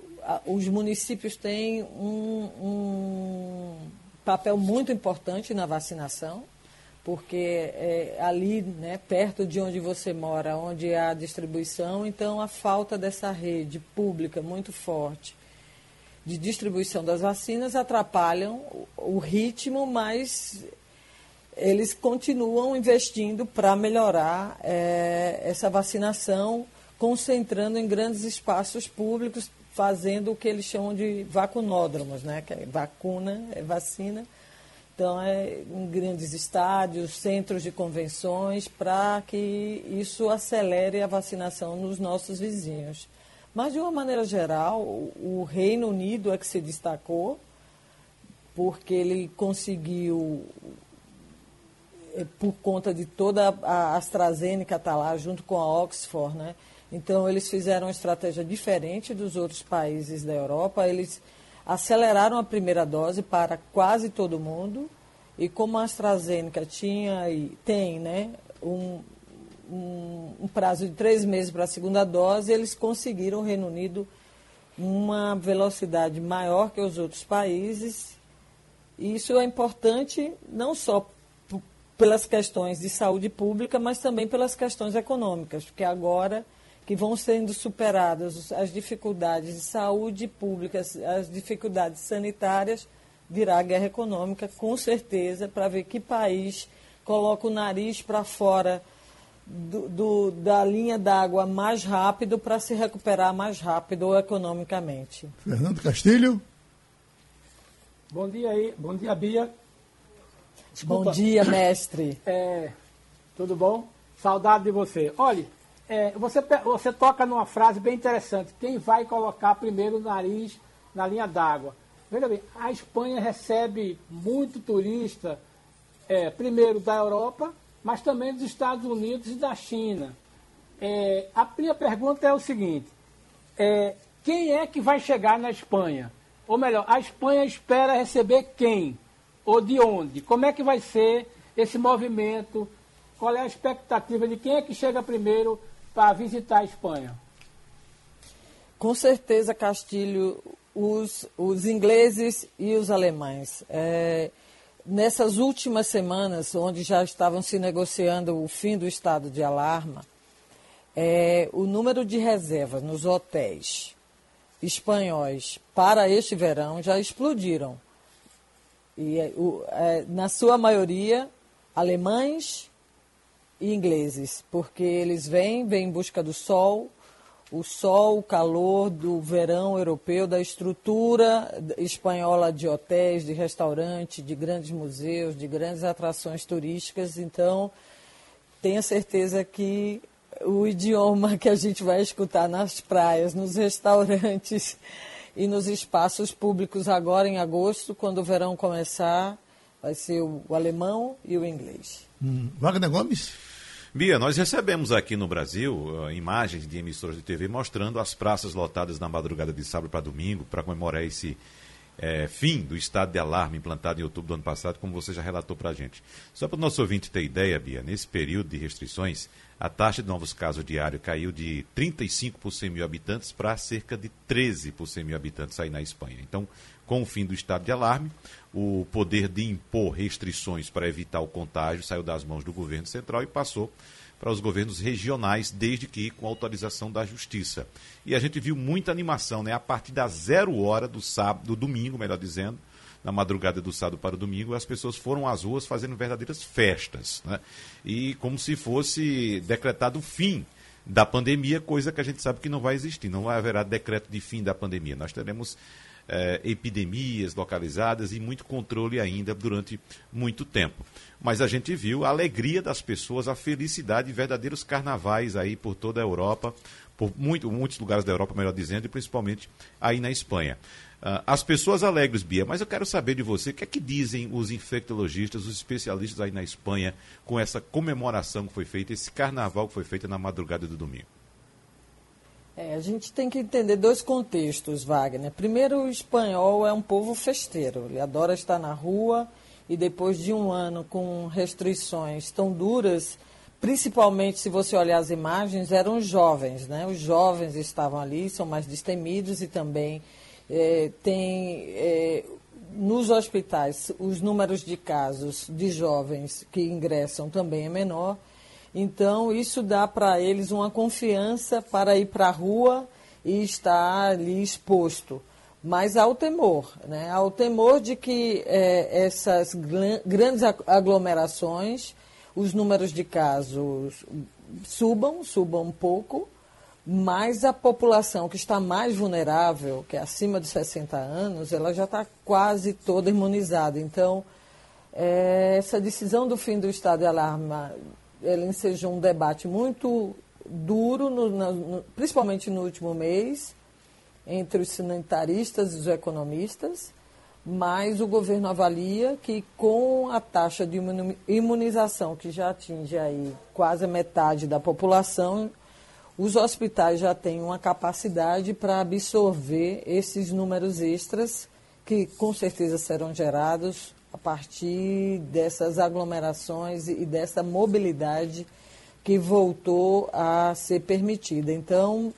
os municípios têm um, um papel muito importante na vacinação porque é ali, né, perto de onde você mora, onde há distribuição, então a falta dessa rede pública muito forte de distribuição das vacinas atrapalham o ritmo, mas eles continuam investindo para melhorar é, essa vacinação, concentrando em grandes espaços públicos, fazendo o que eles chamam de vacunódromos, né? Que é vacuna, é vacina, então, é em grandes estádios, centros de convenções, para que isso acelere a vacinação nos nossos vizinhos. Mas, de uma maneira geral, o Reino Unido é que se destacou, porque ele conseguiu, é, por conta de toda a AstraZeneca estar tá lá, junto com a Oxford, né? Então, eles fizeram uma estratégia diferente dos outros países da Europa. Eles aceleraram a primeira dose para quase todo mundo e como a AstraZeneca tinha e tem né, um, um, um prazo de três meses para a segunda dose, eles conseguiram, Reino Unido, uma velocidade maior que os outros países. E isso é importante não só pelas questões de saúde pública, mas também pelas questões econômicas, porque agora que vão sendo superadas as dificuldades de saúde pública, as dificuldades sanitárias, virá a guerra econômica, com certeza, para ver que país coloca o nariz para fora do, do, da linha d'água mais rápido para se recuperar mais rápido economicamente. Fernando Castilho. Bom dia aí, bom dia Bia. Desculpa. Bom dia, mestre. É, tudo bom? Saudade de você. Olha, é, você, você toca numa frase bem interessante. Quem vai colocar primeiro o nariz na linha d'água? Veja bem, a Espanha recebe muito turista, é, primeiro da Europa, mas também dos Estados Unidos e da China. É, a minha pergunta é o seguinte: é, quem é que vai chegar na Espanha? Ou melhor, a Espanha espera receber quem? Ou de onde? Como é que vai ser esse movimento? Qual é a expectativa de quem é que chega primeiro para visitar a Espanha? Com certeza, Castilho, os, os ingleses e os alemães. É, nessas últimas semanas, onde já estavam se negociando o fim do estado de alarma, é, o número de reservas nos hotéis espanhóis para este verão já explodiram. E, é, o, é, na sua maioria, alemães ingleses, porque eles vêm, vêm em busca do sol, o sol, o calor do verão europeu, da estrutura espanhola de hotéis, de restaurantes, de grandes museus, de grandes atrações turísticas. Então, tenha certeza que o idioma que a gente vai escutar nas praias, nos restaurantes e nos espaços públicos agora em agosto, quando o verão começar, vai ser o, alemão e o inglês. Hum. Wagner Gomes? Bia, nós recebemos aqui no Brasil uh, imagens de emissoras de TV mostrando as praças lotadas na madrugada de sábado para domingo para comemorar esse é, fim do estado de alarme implantado em outubro do ano passado, como você já relatou para a gente. Só para o nosso ouvinte ter ideia, Bia, nesse período de restrições, a taxa de novos casos diários caiu de 35 por 100 mil habitantes para cerca de 13 por 100 mil habitantes aí na Espanha. Então, com o fim do estado de alarme, o poder de impor restrições para evitar o contágio saiu das mãos do governo central e passou para os governos regionais, desde que com autorização da Justiça. E a gente viu muita animação, né? A partir da zero hora do sábado, do domingo, melhor dizendo, na madrugada do sábado para o domingo, as pessoas foram às ruas fazendo verdadeiras festas, né? E como se fosse decretado o fim da pandemia, coisa que a gente sabe que não vai existir, não haverá decreto de fim da pandemia. Nós teremos eh, epidemias localizadas e muito controle ainda durante muito tempo. Mas a gente viu a alegria das pessoas, a felicidade, verdadeiros carnavais aí por toda a Europa, por muito, muitos lugares da Europa, melhor dizendo, e principalmente aí na Espanha. Uh, as pessoas alegres, Bia, mas eu quero saber de você, o que é que dizem os infectologistas, os especialistas aí na Espanha, com essa comemoração que foi feita, esse carnaval que foi feito na madrugada do domingo? É, a gente tem que entender dois contextos, Wagner. Primeiro, o espanhol é um povo festeiro, ele adora estar na rua e depois de um ano com restrições tão duras, principalmente se você olhar as imagens, eram jovens, né? Os jovens estavam ali, são mais destemidos e também é, tem é, nos hospitais os números de casos de jovens que ingressam também é menor. Então, isso dá para eles uma confiança para ir para a rua e estar ali exposto. Mas há o temor, né? há o temor de que é, essas grandes aglomerações, os números de casos subam, subam um pouco, mas a população que está mais vulnerável, que é acima de 60 anos, ela já está quase toda imunizada. Então, é, essa decisão do fim do estado de alarma ele ensejou um debate muito duro, no, no, principalmente no último mês, entre os sanitaristas e os economistas, mas o governo avalia que com a taxa de imunização que já atinge aí quase a metade da população, os hospitais já têm uma capacidade para absorver esses números extras que com certeza serão gerados a partir dessas aglomerações e dessa mobilidade que voltou a ser permitida. Então,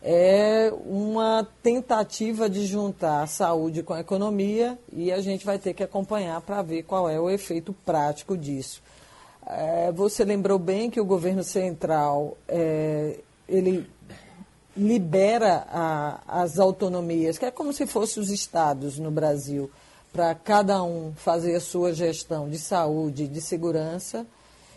é uma tentativa de juntar a saúde com a economia e a gente vai ter que acompanhar para ver qual é o efeito prático disso. É, você lembrou bem que o governo central é, ele libera a, as autonomias, que é como se fossem os estados no Brasil para cada um fazer a sua gestão de saúde de segurança.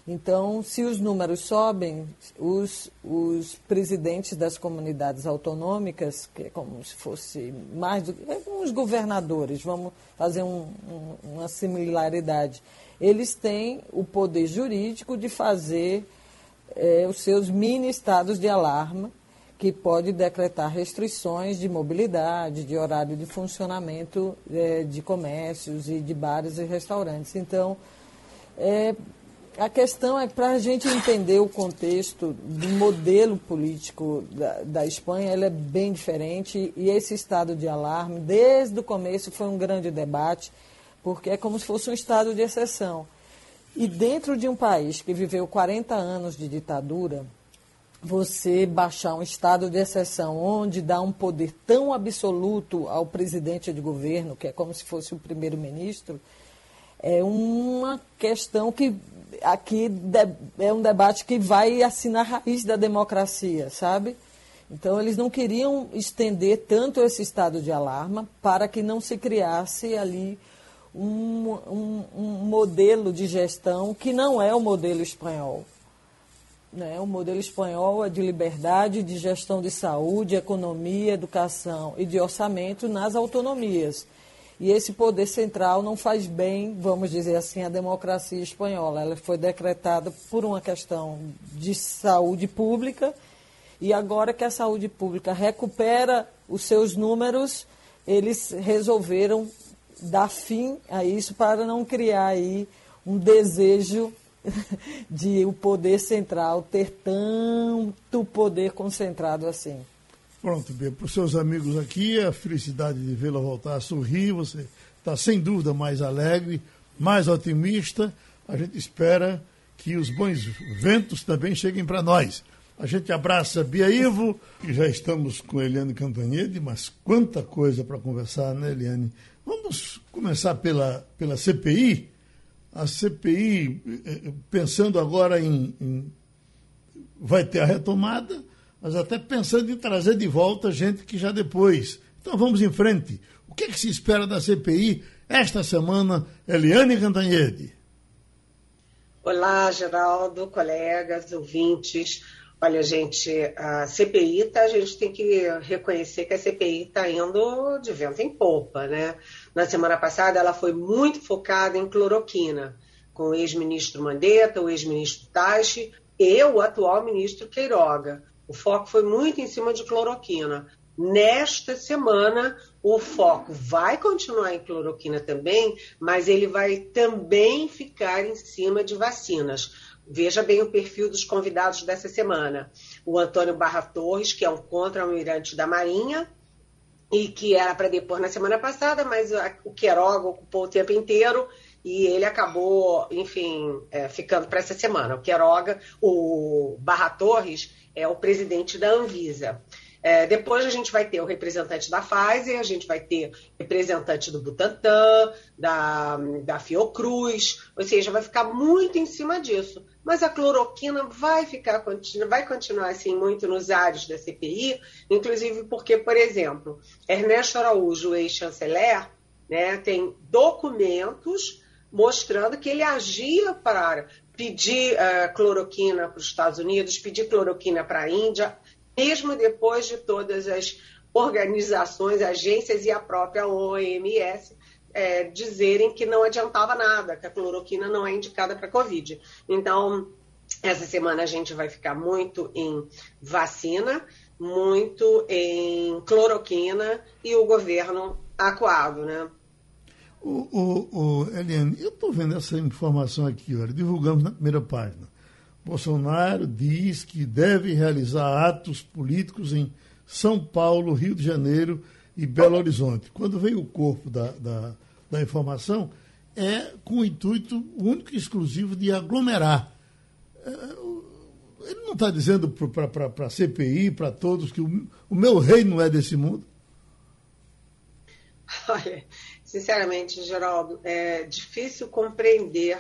Então, se os números sobem, os, os presidentes das comunidades autonômicas, que é como se fosse mais do que é os governadores, vamos fazer um, um, uma similaridade, eles têm o poder jurídico de fazer é, os seus mini estados de alarma que pode decretar restrições de mobilidade, de horário de funcionamento é, de comércios e de bares e restaurantes. Então, é, a questão é para a gente entender o contexto do modelo político da, da Espanha, ele é bem diferente e esse estado de alarme, desde o começo, foi um grande debate, porque é como se fosse um estado de exceção. E dentro de um país que viveu 40 anos de ditadura, você baixar um estado de exceção onde dá um poder tão absoluto ao presidente de governo, que é como se fosse o primeiro-ministro, é uma questão que aqui é um debate que vai assim na raiz da democracia, sabe? Então, eles não queriam estender tanto esse estado de alarma para que não se criasse ali um, um, um modelo de gestão que não é o modelo espanhol. Né? O modelo espanhol é de liberdade, de gestão de saúde, economia, educação e de orçamento nas autonomias. E esse poder central não faz bem, vamos dizer assim, à democracia espanhola. Ela foi decretada por uma questão de saúde pública e agora que a saúde pública recupera os seus números, eles resolveram dar fim a isso para não criar aí um desejo <laughs> de o poder central ter tanto poder concentrado assim. Pronto, Bia. Para os seus amigos aqui, a felicidade de vê-la voltar a sorrir. Você está sem dúvida mais alegre, mais otimista. A gente espera que os bons ventos também cheguem para nós. A gente abraça Bia Ivo, e já estamos com Eliane Cantanhede, mas quanta coisa para conversar, né, Eliane? Vamos começar pela, pela CPI a CPI, eh, eh, pensando agora em, em vai ter a retomada, mas até pensando em trazer de volta gente que já depois. Então vamos em frente. O que, é que se espera da CPI esta semana? Eliane Cantanhede. Olá, Geraldo, colegas, ouvintes. Olha, gente, a CPI, tá, a gente tem que reconhecer que a CPI está indo de vento em polpa, né? Na semana passada, ela foi muito focada em cloroquina, com o ex-ministro Mandetta, o ex-ministro Taishi e o atual ministro Queiroga. O foco foi muito em cima de cloroquina. Nesta semana, o foco vai continuar em cloroquina também, mas ele vai também ficar em cima de vacinas. Veja bem o perfil dos convidados dessa semana. O Antônio Barra Torres, que é um contra-almirante da Marinha, e que era para depor na semana passada, mas o Queiroga ocupou o tempo inteiro e ele acabou, enfim, é, ficando para essa semana. O Queiroga, o Barra Torres, é o presidente da Anvisa. É, depois a gente vai ter o representante da Pfizer, a gente vai ter representante do Butantan, da, da Fiocruz, ou seja, vai ficar muito em cima disso. Mas a cloroquina vai ficar, vai continuar assim muito nos ares da CPI, inclusive porque, por exemplo, Ernesto Araújo, ex-chanceler, né, tem documentos mostrando que ele agia para pedir uh, cloroquina para os Estados Unidos, pedir cloroquina para a Índia, mesmo depois de todas as organizações, agências e a própria OMS é, dizerem que não adiantava nada, que a cloroquina não é indicada para Covid. Então, essa semana a gente vai ficar muito em vacina, muito em cloroquina e o governo acuado, né? O, o, o Eliane, eu estou vendo essa informação aqui, olha, divulgamos na primeira página. Bolsonaro diz que deve realizar atos políticos em São Paulo, Rio de Janeiro e Belo Horizonte. Quando veio o corpo da, da, da informação, é com o intuito único e exclusivo de aglomerar. É, ele não está dizendo para a CPI, para todos, que o, o meu rei não é desse mundo? Olha, sinceramente, Geraldo, é difícil compreender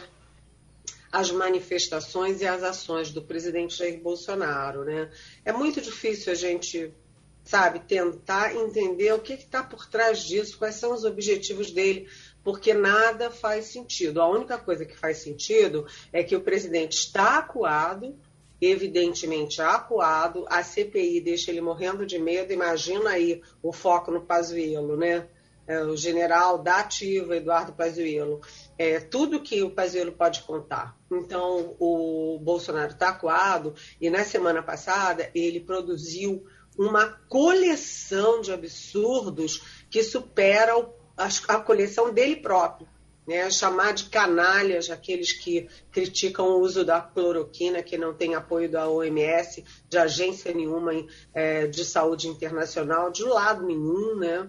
as manifestações e as ações do presidente Jair Bolsonaro. Né? É muito difícil a gente, sabe, tentar entender o que está por trás disso, quais são os objetivos dele, porque nada faz sentido. A única coisa que faz sentido é que o presidente está acuado, evidentemente acuado, a CPI deixa ele morrendo de medo, imagina aí o foco no Pazuello, né? É, o general da ativa, Eduardo Pazuello, é, tudo que o Pazuello pode contar. Então, o Bolsonaro está acuado e na semana passada ele produziu uma coleção de absurdos que supera o, a, a coleção dele próprio. Né, chamar de canalhas aqueles que criticam o uso da cloroquina, que não tem apoio da OMS, de agência nenhuma é, de saúde internacional, de lado nenhum, né?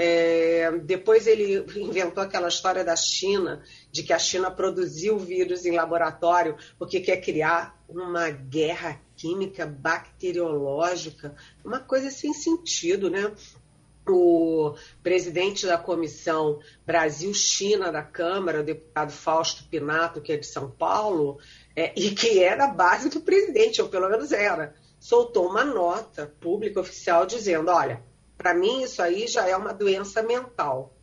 É, depois ele inventou aquela história da China, de que a China produziu vírus em laboratório porque quer criar uma guerra química bacteriológica, uma coisa sem sentido, né? O presidente da comissão Brasil-China da Câmara, o deputado Fausto Pinato, que é de São Paulo, é, e que era a base do presidente, ou pelo menos era, soltou uma nota pública oficial dizendo: olha, para mim, isso aí já é uma doença mental.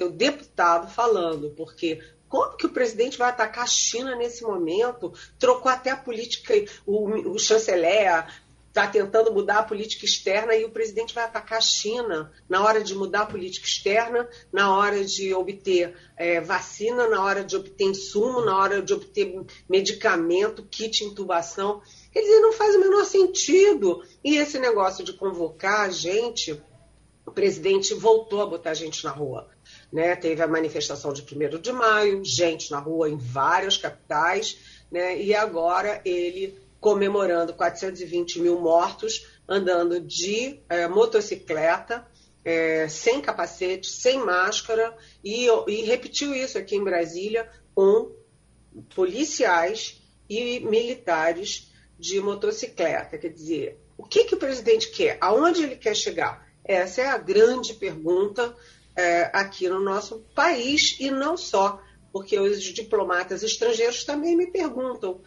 O deputado falando, porque como que o presidente vai atacar a China nesse momento? Trocou até a política, o, o chanceler está tentando mudar a política externa e o presidente vai atacar a China na hora de mudar a política externa, na hora de obter é, vacina, na hora de obter insumo, na hora de obter medicamento, kit intubação. Quer dizer, não faz o menor sentido. E esse negócio de convocar a gente o presidente voltou a botar gente na rua. Né? Teve a manifestação de 1 de maio, gente na rua em várias capitais, né? e agora ele comemorando 420 mil mortos, andando de é, motocicleta, é, sem capacete, sem máscara, e, e repetiu isso aqui em Brasília com policiais e militares de motocicleta. Quer dizer, o que, que o presidente quer? Aonde ele quer chegar? Essa é a grande pergunta é, aqui no nosso país e não só, porque os diplomatas estrangeiros também me perguntam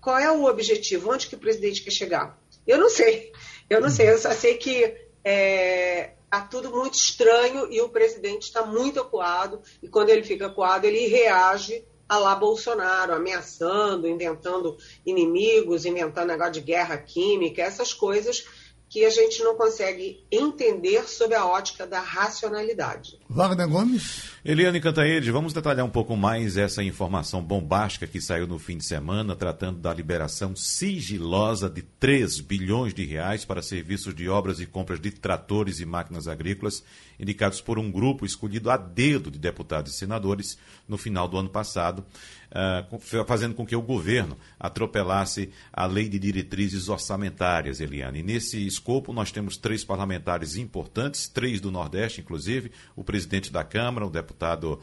Qual é o objetivo? Onde que o presidente quer chegar? Eu não sei. Eu não sei. Eu só sei que é, tá tudo muito estranho e o presidente está muito acuado. E quando ele fica acuado, ele reage a lá Bolsonaro, ameaçando, inventando inimigos, inventando negócio de guerra química, essas coisas que a gente não consegue entender sob a ótica da racionalidade. Wagner Gomes. Eliane Cantaede, vamos detalhar um pouco mais essa informação bombástica que saiu no fim de semana, tratando da liberação sigilosa de 3 bilhões de reais para serviços de obras e compras de tratores e máquinas agrícolas, indicados por um grupo escolhido a dedo de deputados e senadores no final do ano passado uh, fazendo com que o governo atropelasse a lei de diretrizes orçamentárias, Eliane. E nesse escopo, nós temos três parlamentares importantes, três do Nordeste, inclusive, o presidente da Câmara, o deputado uh,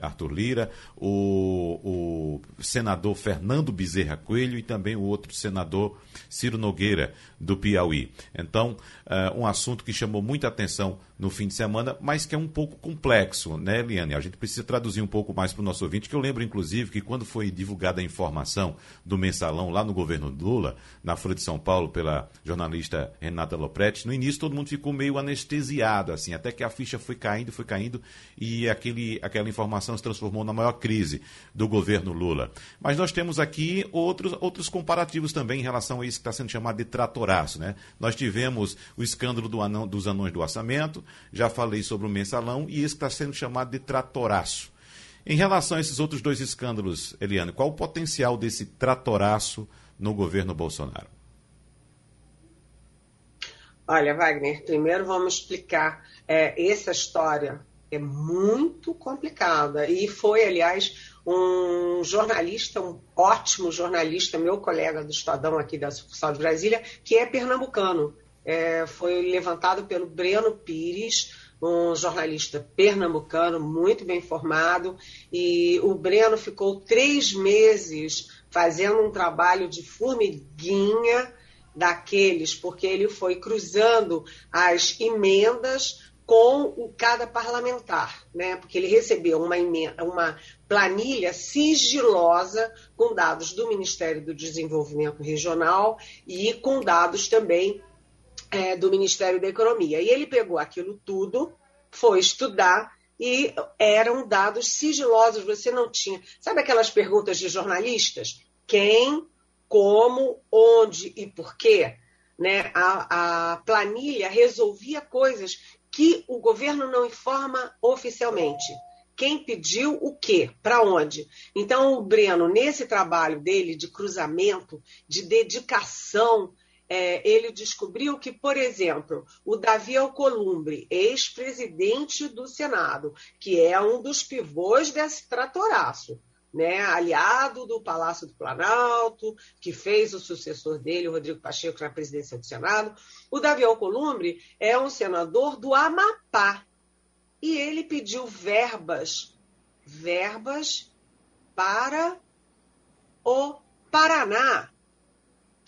Arthur Lira, o, o senador Fernando Bezerra Coelho e também o outro senador Ciro Nogueira, do Piauí. Então, uh, um assunto que chamou muita atenção no fim de semana, mas que é um pouco complexo, né, Eliane? A gente precisa traduzir um pouco mais para o nosso ouvinte, que eu lembro, inclusive, que quando foi divulgada a informação do mensalão lá no governo Lula, na Folha de São Paulo, pela jornalista Renata Lopretti, no início todo mundo ficou meio anestesiado, assim, até que a ficha foi caindo, foi caindo, e aquele, aquela informação se transformou na maior crise do governo Lula. Mas nós temos aqui outros, outros comparativos também em relação a isso que está sendo chamado de né? Nós tivemos o escândalo do anão, dos anões do orçamento, já falei sobre o mensalão e esse está sendo chamado de tratoraço. Em relação a esses outros dois escândalos, Eliane, qual o potencial desse tratoraço no governo Bolsonaro? Olha, Wagner, primeiro vamos explicar. É, essa história é muito complicada e foi, aliás, um jornalista, um ótimo jornalista, meu colega do Estadão aqui da sucursal de Brasília, que é pernambucano é, foi levantado pelo Breno Pires, um jornalista pernambucano muito bem formado, e o Breno ficou três meses fazendo um trabalho de formiguinha daqueles, porque ele foi cruzando as emendas com o cada parlamentar, né? Porque ele recebeu uma, emenda, uma planilha sigilosa com dados do Ministério do Desenvolvimento Regional e com dados também é, do Ministério da Economia. E ele pegou aquilo tudo, foi estudar e eram dados sigilosos, você não tinha. Sabe aquelas perguntas de jornalistas? Quem, como, onde e por quê? Né? A, a planilha resolvia coisas que o governo não informa oficialmente. Quem pediu o quê? Para onde? Então, o Breno, nesse trabalho dele de cruzamento, de dedicação é, ele descobriu que, por exemplo, o Davi Alcolumbre, ex-presidente do Senado, que é um dos pivôs desse tratoraço, né, aliado do Palácio do Planalto, que fez o sucessor dele, o Rodrigo Pacheco, na presidência do Senado. O Davi Alcolumbre é um senador do Amapá. E ele pediu verbas, verbas para o Paraná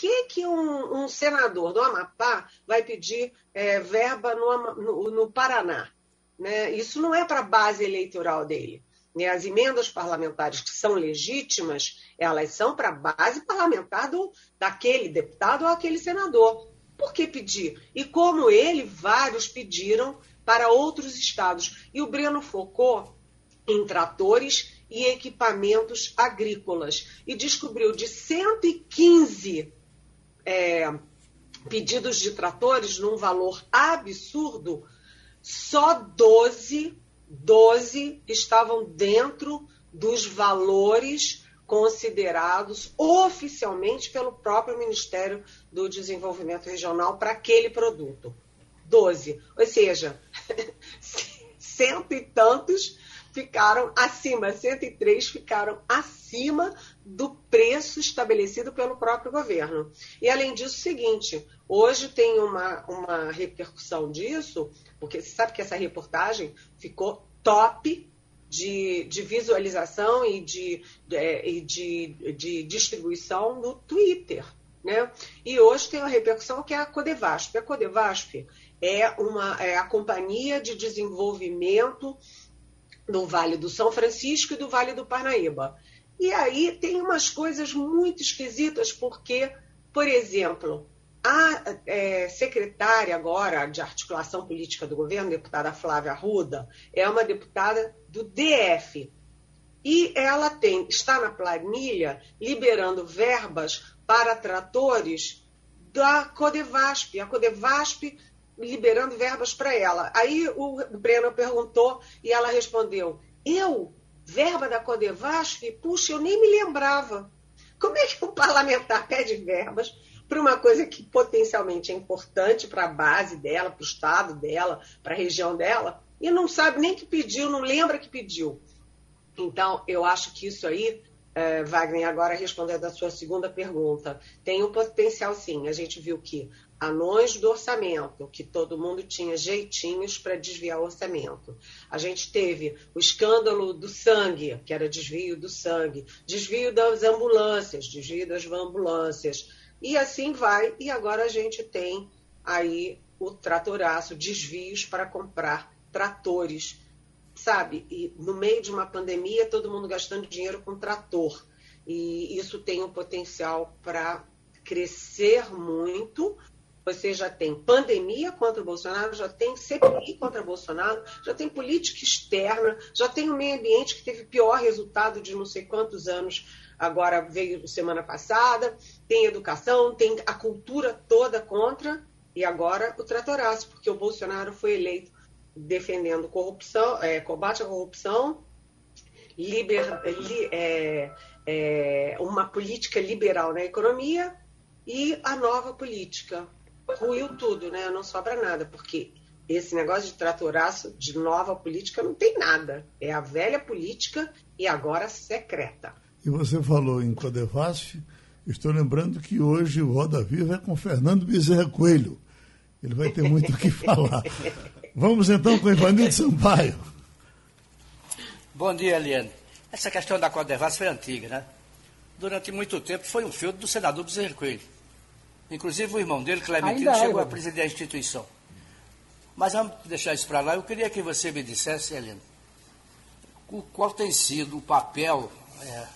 que, que um, um senador do Amapá vai pedir é, verba no, no, no, Paraná? Né? Isso não é para a base eleitoral dele. Né? As emendas parlamentares que são legítimas, elas são para a base parlamentar do, daquele deputado ou aquele senador. Por que pedir? E como ele, vários pediram para outros estados. E o Breno focou em tratores e equipamentos agrícolas e descobriu de 115 é, pedidos de tratores num valor absurdo, só 12, 12 estavam dentro dos valores considerados oficialmente pelo próprio Ministério do Desenvolvimento Regional para aquele produto. 12. Ou seja, <laughs> cento e tantos ficaram acima, 103 ficaram acima do preço estabelecido pelo próprio governo. E além disso, o seguinte, hoje tem uma, uma repercussão disso, porque você sabe que essa reportagem ficou top de, de visualização e de, de, de, de distribuição no Twitter. Né? E hoje tem uma repercussão que é a Codevasp. A Codevasp é, uma, é a Companhia de Desenvolvimento do Vale do São Francisco e do Vale do Parnaíba. E aí tem umas coisas muito esquisitas, porque, por exemplo, a é, secretária agora de articulação política do governo, deputada Flávia Arruda, é uma deputada do DF. E ela tem, está na planilha liberando verbas para tratores da Codevasp. A Codevasp liberando verbas para ela. Aí o Breno perguntou e ela respondeu: Eu? Verba da Codevasp? Puxa, eu nem me lembrava. Como é que um parlamentar pede verbas para uma coisa que potencialmente é importante para a base dela, para o estado dela, para a região dela, e não sabe nem que pediu, não lembra que pediu. Então, eu acho que isso aí, é, Wagner, agora respondendo a sua segunda pergunta, tem um potencial sim. A gente viu que anões do orçamento, que todo mundo tinha jeitinhos para desviar o orçamento. A gente teve o escândalo do sangue, que era desvio do sangue, desvio das ambulâncias, desvio das ambulâncias e assim vai. E agora a gente tem aí o tratoraço, desvios para comprar tratores, sabe? E no meio de uma pandemia, todo mundo gastando dinheiro com trator. E isso tem um potencial para crescer muito. Você já tem pandemia contra o Bolsonaro, já tem CPI contra o Bolsonaro, já tem política externa, já tem o meio ambiente que teve pior resultado de não sei quantos anos agora veio semana passada, tem educação, tem a cultura toda contra, e agora o tratoraço, porque o Bolsonaro foi eleito defendendo corrupção, é, combate à corrupção, liber, li, é, é, uma política liberal na economia e a nova política. Ruiu tudo, né? Não sobra nada, porque esse negócio de tratoraço de nova política não tem nada. É a velha política e agora secreta. E você falou em Codevasf, estou lembrando que hoje o Roda Viva é com Fernando Bezerra Coelho. Ele vai ter muito o que falar. <laughs> Vamos então com o Ivanildo Sampaio. Bom dia, Eliane. Essa questão da Codevasf foi antiga, né? Durante muito tempo foi um filho do senador Bezerra Coelho. Inclusive o irmão dele, Clementino, é, chegou é, a presidir a instituição. Mas vamos deixar isso para lá. Eu queria que você me dissesse, Helena, qual tem sido o papel é,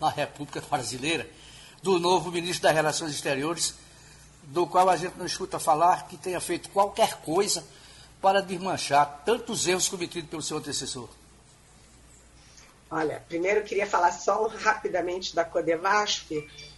na República Brasileira, do novo ministro das Relações Exteriores, do qual a gente não escuta falar que tenha feito qualquer coisa para desmanchar tantos erros cometidos pelo seu antecessor. Olha, primeiro eu queria falar só rapidamente da Codevasf.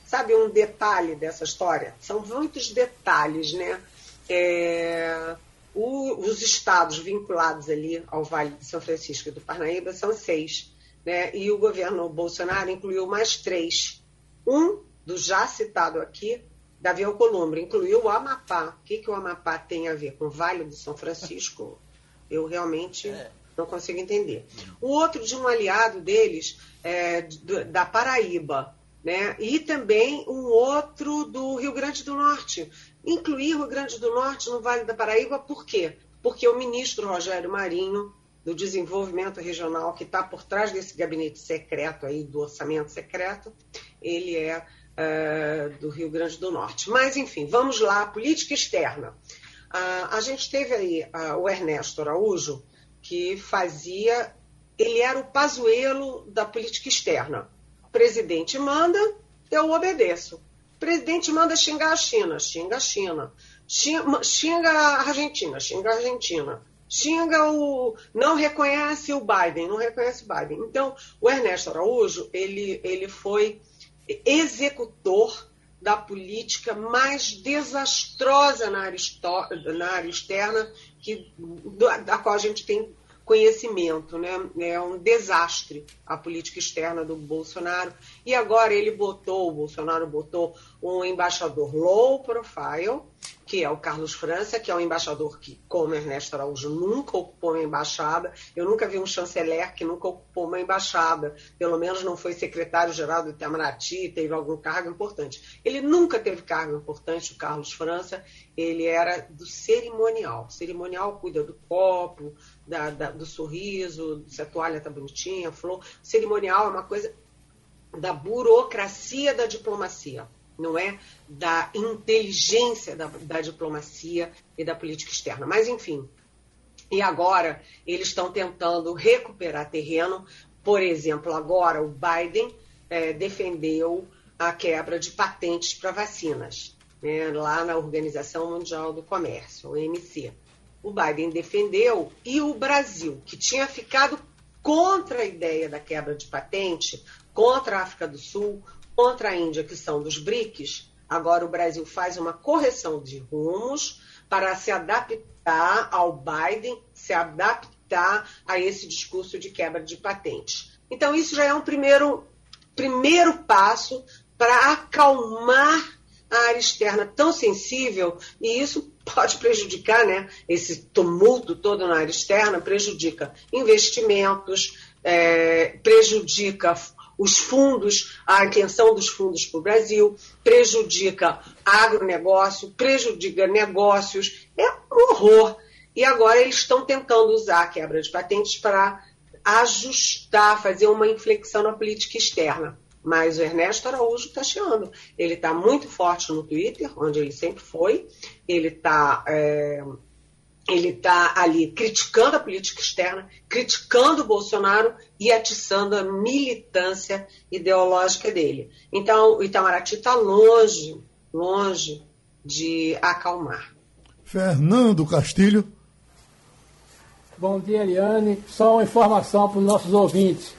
Sabe um detalhe dessa história? São muitos detalhes, né? É, o, os estados vinculados ali ao Vale de São Francisco e do Parnaíba são seis né? e o governo Bolsonaro incluiu mais três. Um, do já citado aqui, Davi Alcolumbre, incluiu o Amapá. O que, que o Amapá tem a ver com o Vale do São Francisco? <laughs> Eu realmente é. não consigo entender. O outro de um aliado deles, é, da Paraíba, né? e também um outro do Rio Grande do Norte. Incluir o Rio Grande do Norte no Vale da Paraíba, por quê? Porque o ministro Rogério Marinho do desenvolvimento regional que está por trás desse gabinete secreto aí, do orçamento secreto, ele é uh, do Rio Grande do Norte. Mas, enfim, vamos lá, política externa. Uh, a gente teve aí uh, o Ernesto Araújo, que fazia, ele era o pazuelo da política externa. Presidente manda, eu obedeço. Presidente manda xingar a China, xinga a China. Xinga a Argentina, xinga a Argentina xinga o. não reconhece o Biden, não reconhece o Biden. Então, o Ernesto Araújo, ele, ele foi executor da política mais desastrosa na área, na área externa que, da qual a gente tem conhecimento, né? É um desastre a política externa do Bolsonaro. E agora ele botou, o Bolsonaro botou um embaixador low profile, que é o Carlos França, que é um embaixador que, como Ernesto Araújo, nunca ocupou uma embaixada. Eu nunca vi um chanceler que nunca ocupou uma embaixada. Pelo menos não foi secretário-geral do Itamaraty, teve algum cargo importante. Ele nunca teve cargo importante, o Carlos França. Ele era do cerimonial. O cerimonial cuida do copo, da, da, do sorriso, se a toalha está bonitinha, flor. Cerimonial é uma coisa da burocracia da diplomacia não é da inteligência da, da diplomacia e da política externa. Mas, enfim, e agora eles estão tentando recuperar terreno. Por exemplo, agora o Biden é, defendeu a quebra de patentes para vacinas, né, lá na Organização Mundial do Comércio, OMC. O Biden defendeu e o Brasil, que tinha ficado contra a ideia da quebra de patente, contra a África do Sul, contra a Índia, que são dos BRICS, agora o Brasil faz uma correção de rumos para se adaptar ao Biden, se adaptar a esse discurso de quebra de patentes. Então, isso já é um primeiro, primeiro passo para acalmar a área externa tão sensível, e isso pode prejudicar, né? Esse tumulto todo na área externa prejudica investimentos, é, prejudica os fundos, a atenção dos fundos para o Brasil, prejudica agronegócio, prejudica negócios, é um horror. E agora eles estão tentando usar a quebra de patentes para ajustar, fazer uma inflexão na política externa. Mas o Ernesto Araújo está chiando. Ele está muito forte no Twitter, onde ele sempre foi. Ele está é, ele está ali criticando a política externa, criticando o Bolsonaro e atiçando a militância ideológica dele. Então, o Itamaraty está longe, longe de acalmar. Fernando Castilho. Bom dia, Eliane. Só uma informação para os nossos ouvintes.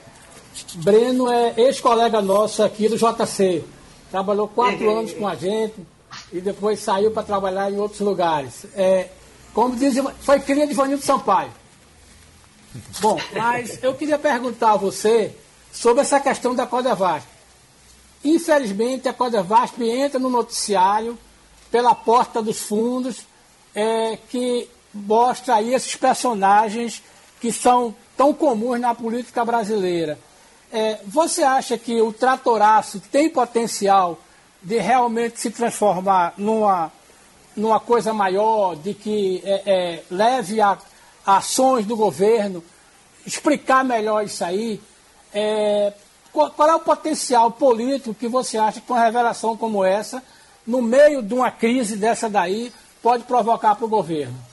Breno é ex-colega nosso aqui do JC. Trabalhou quatro anos com a gente e depois saiu para trabalhar em outros lugares. É, como dizia, foi cria de Vanildo Sampaio. Bom, mas eu queria perguntar a você sobre essa questão da Codevasp. Infelizmente, a Codevasp entra no noticiário pela porta dos fundos, é, que mostra aí esses personagens que são tão comuns na política brasileira. É, você acha que o tratoraço tem potencial de realmente se transformar numa, numa coisa maior, de que é, é, leve a, a, ações do governo, explicar melhor isso aí? É, qual, qual é o potencial político que você acha que uma revelação como essa, no meio de uma crise dessa daí, pode provocar para o governo?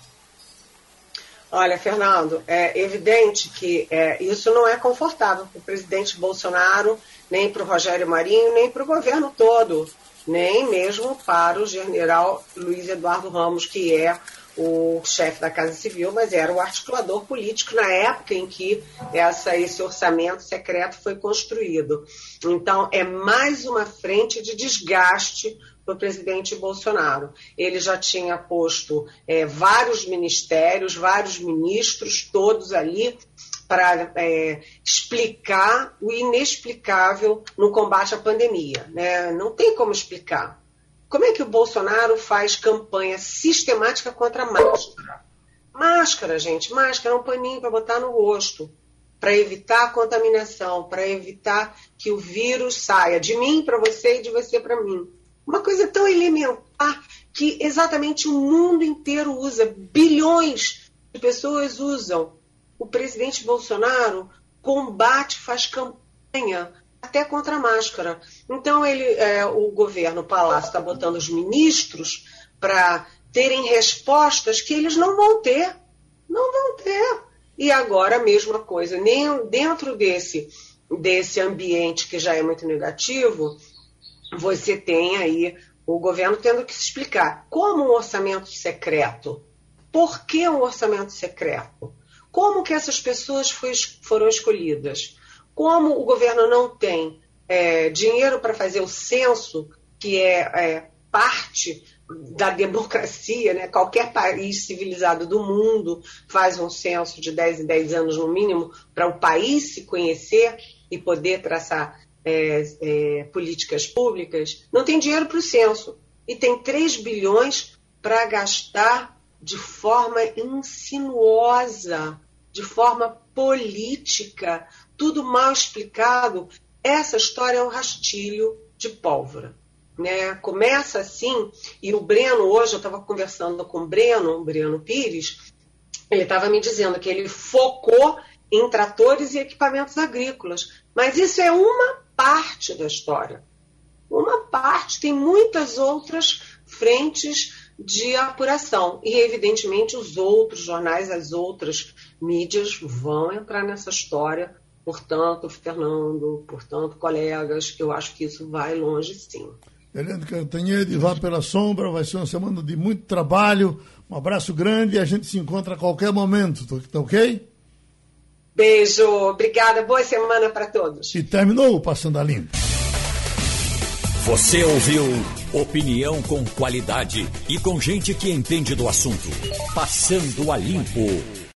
Olha, Fernando, é evidente que é, isso não é confortável para o presidente Bolsonaro, nem para o Rogério Marinho, nem para o governo todo, nem mesmo para o general Luiz Eduardo Ramos, que é o chefe da Casa Civil, mas era o articulador político na época em que essa, esse orçamento secreto foi construído. Então, é mais uma frente de desgaste para o presidente Bolsonaro. Ele já tinha posto é, vários ministérios, vários ministros, todos ali, para é, explicar o inexplicável no combate à pandemia. Né? Não tem como explicar. Como é que o Bolsonaro faz campanha sistemática contra a máscara? Máscara, gente, máscara é um paninho para botar no rosto, para evitar a contaminação, para evitar que o vírus saia de mim para você e de você para mim. Uma coisa tão elementar que exatamente o mundo inteiro usa, bilhões de pessoas usam. O presidente Bolsonaro combate, faz campanha até contra a máscara. Então ele, é, o governo, o palácio está botando os ministros para terem respostas que eles não vão ter, não vão ter. E agora a mesma coisa, nem dentro desse desse ambiente que já é muito negativo, você tem aí o governo tendo que se explicar como um orçamento secreto. Por que um orçamento secreto? Como que essas pessoas foi, foram escolhidas? Como o governo não tem é, dinheiro para fazer o censo, que é, é, parte da democracia, né? qualquer país civilizado do mundo faz um censo de 10 em 10 anos no mínimo para o país se conhecer e poder traçar é, é, políticas públicas, não tem dinheiro para o censo. E tem 3 bilhões para gastar de forma insinuosa, de forma política, tudo mal explicado. Essa história é um rastilho de pólvora. Né? Começa assim, e o Breno, hoje eu estava conversando com o Breno, o Breno Pires, ele estava me dizendo que ele focou em tratores e equipamentos agrícolas. Mas isso é uma parte da história. Uma parte, tem muitas outras frentes de apuração. E, evidentemente, os outros jornais, as outras mídias vão entrar nessa história Portanto, Fernando, portanto, colegas, eu acho que isso vai longe sim. Eliane Cantanhede, vá pela sombra, vai ser uma semana de muito trabalho. Um abraço grande e a gente se encontra a qualquer momento, tá ok? Beijo, obrigada, boa semana para todos. E terminou o Passando a Limpo. Você ouviu opinião com qualidade e com gente que entende do assunto. Passando a Limpo.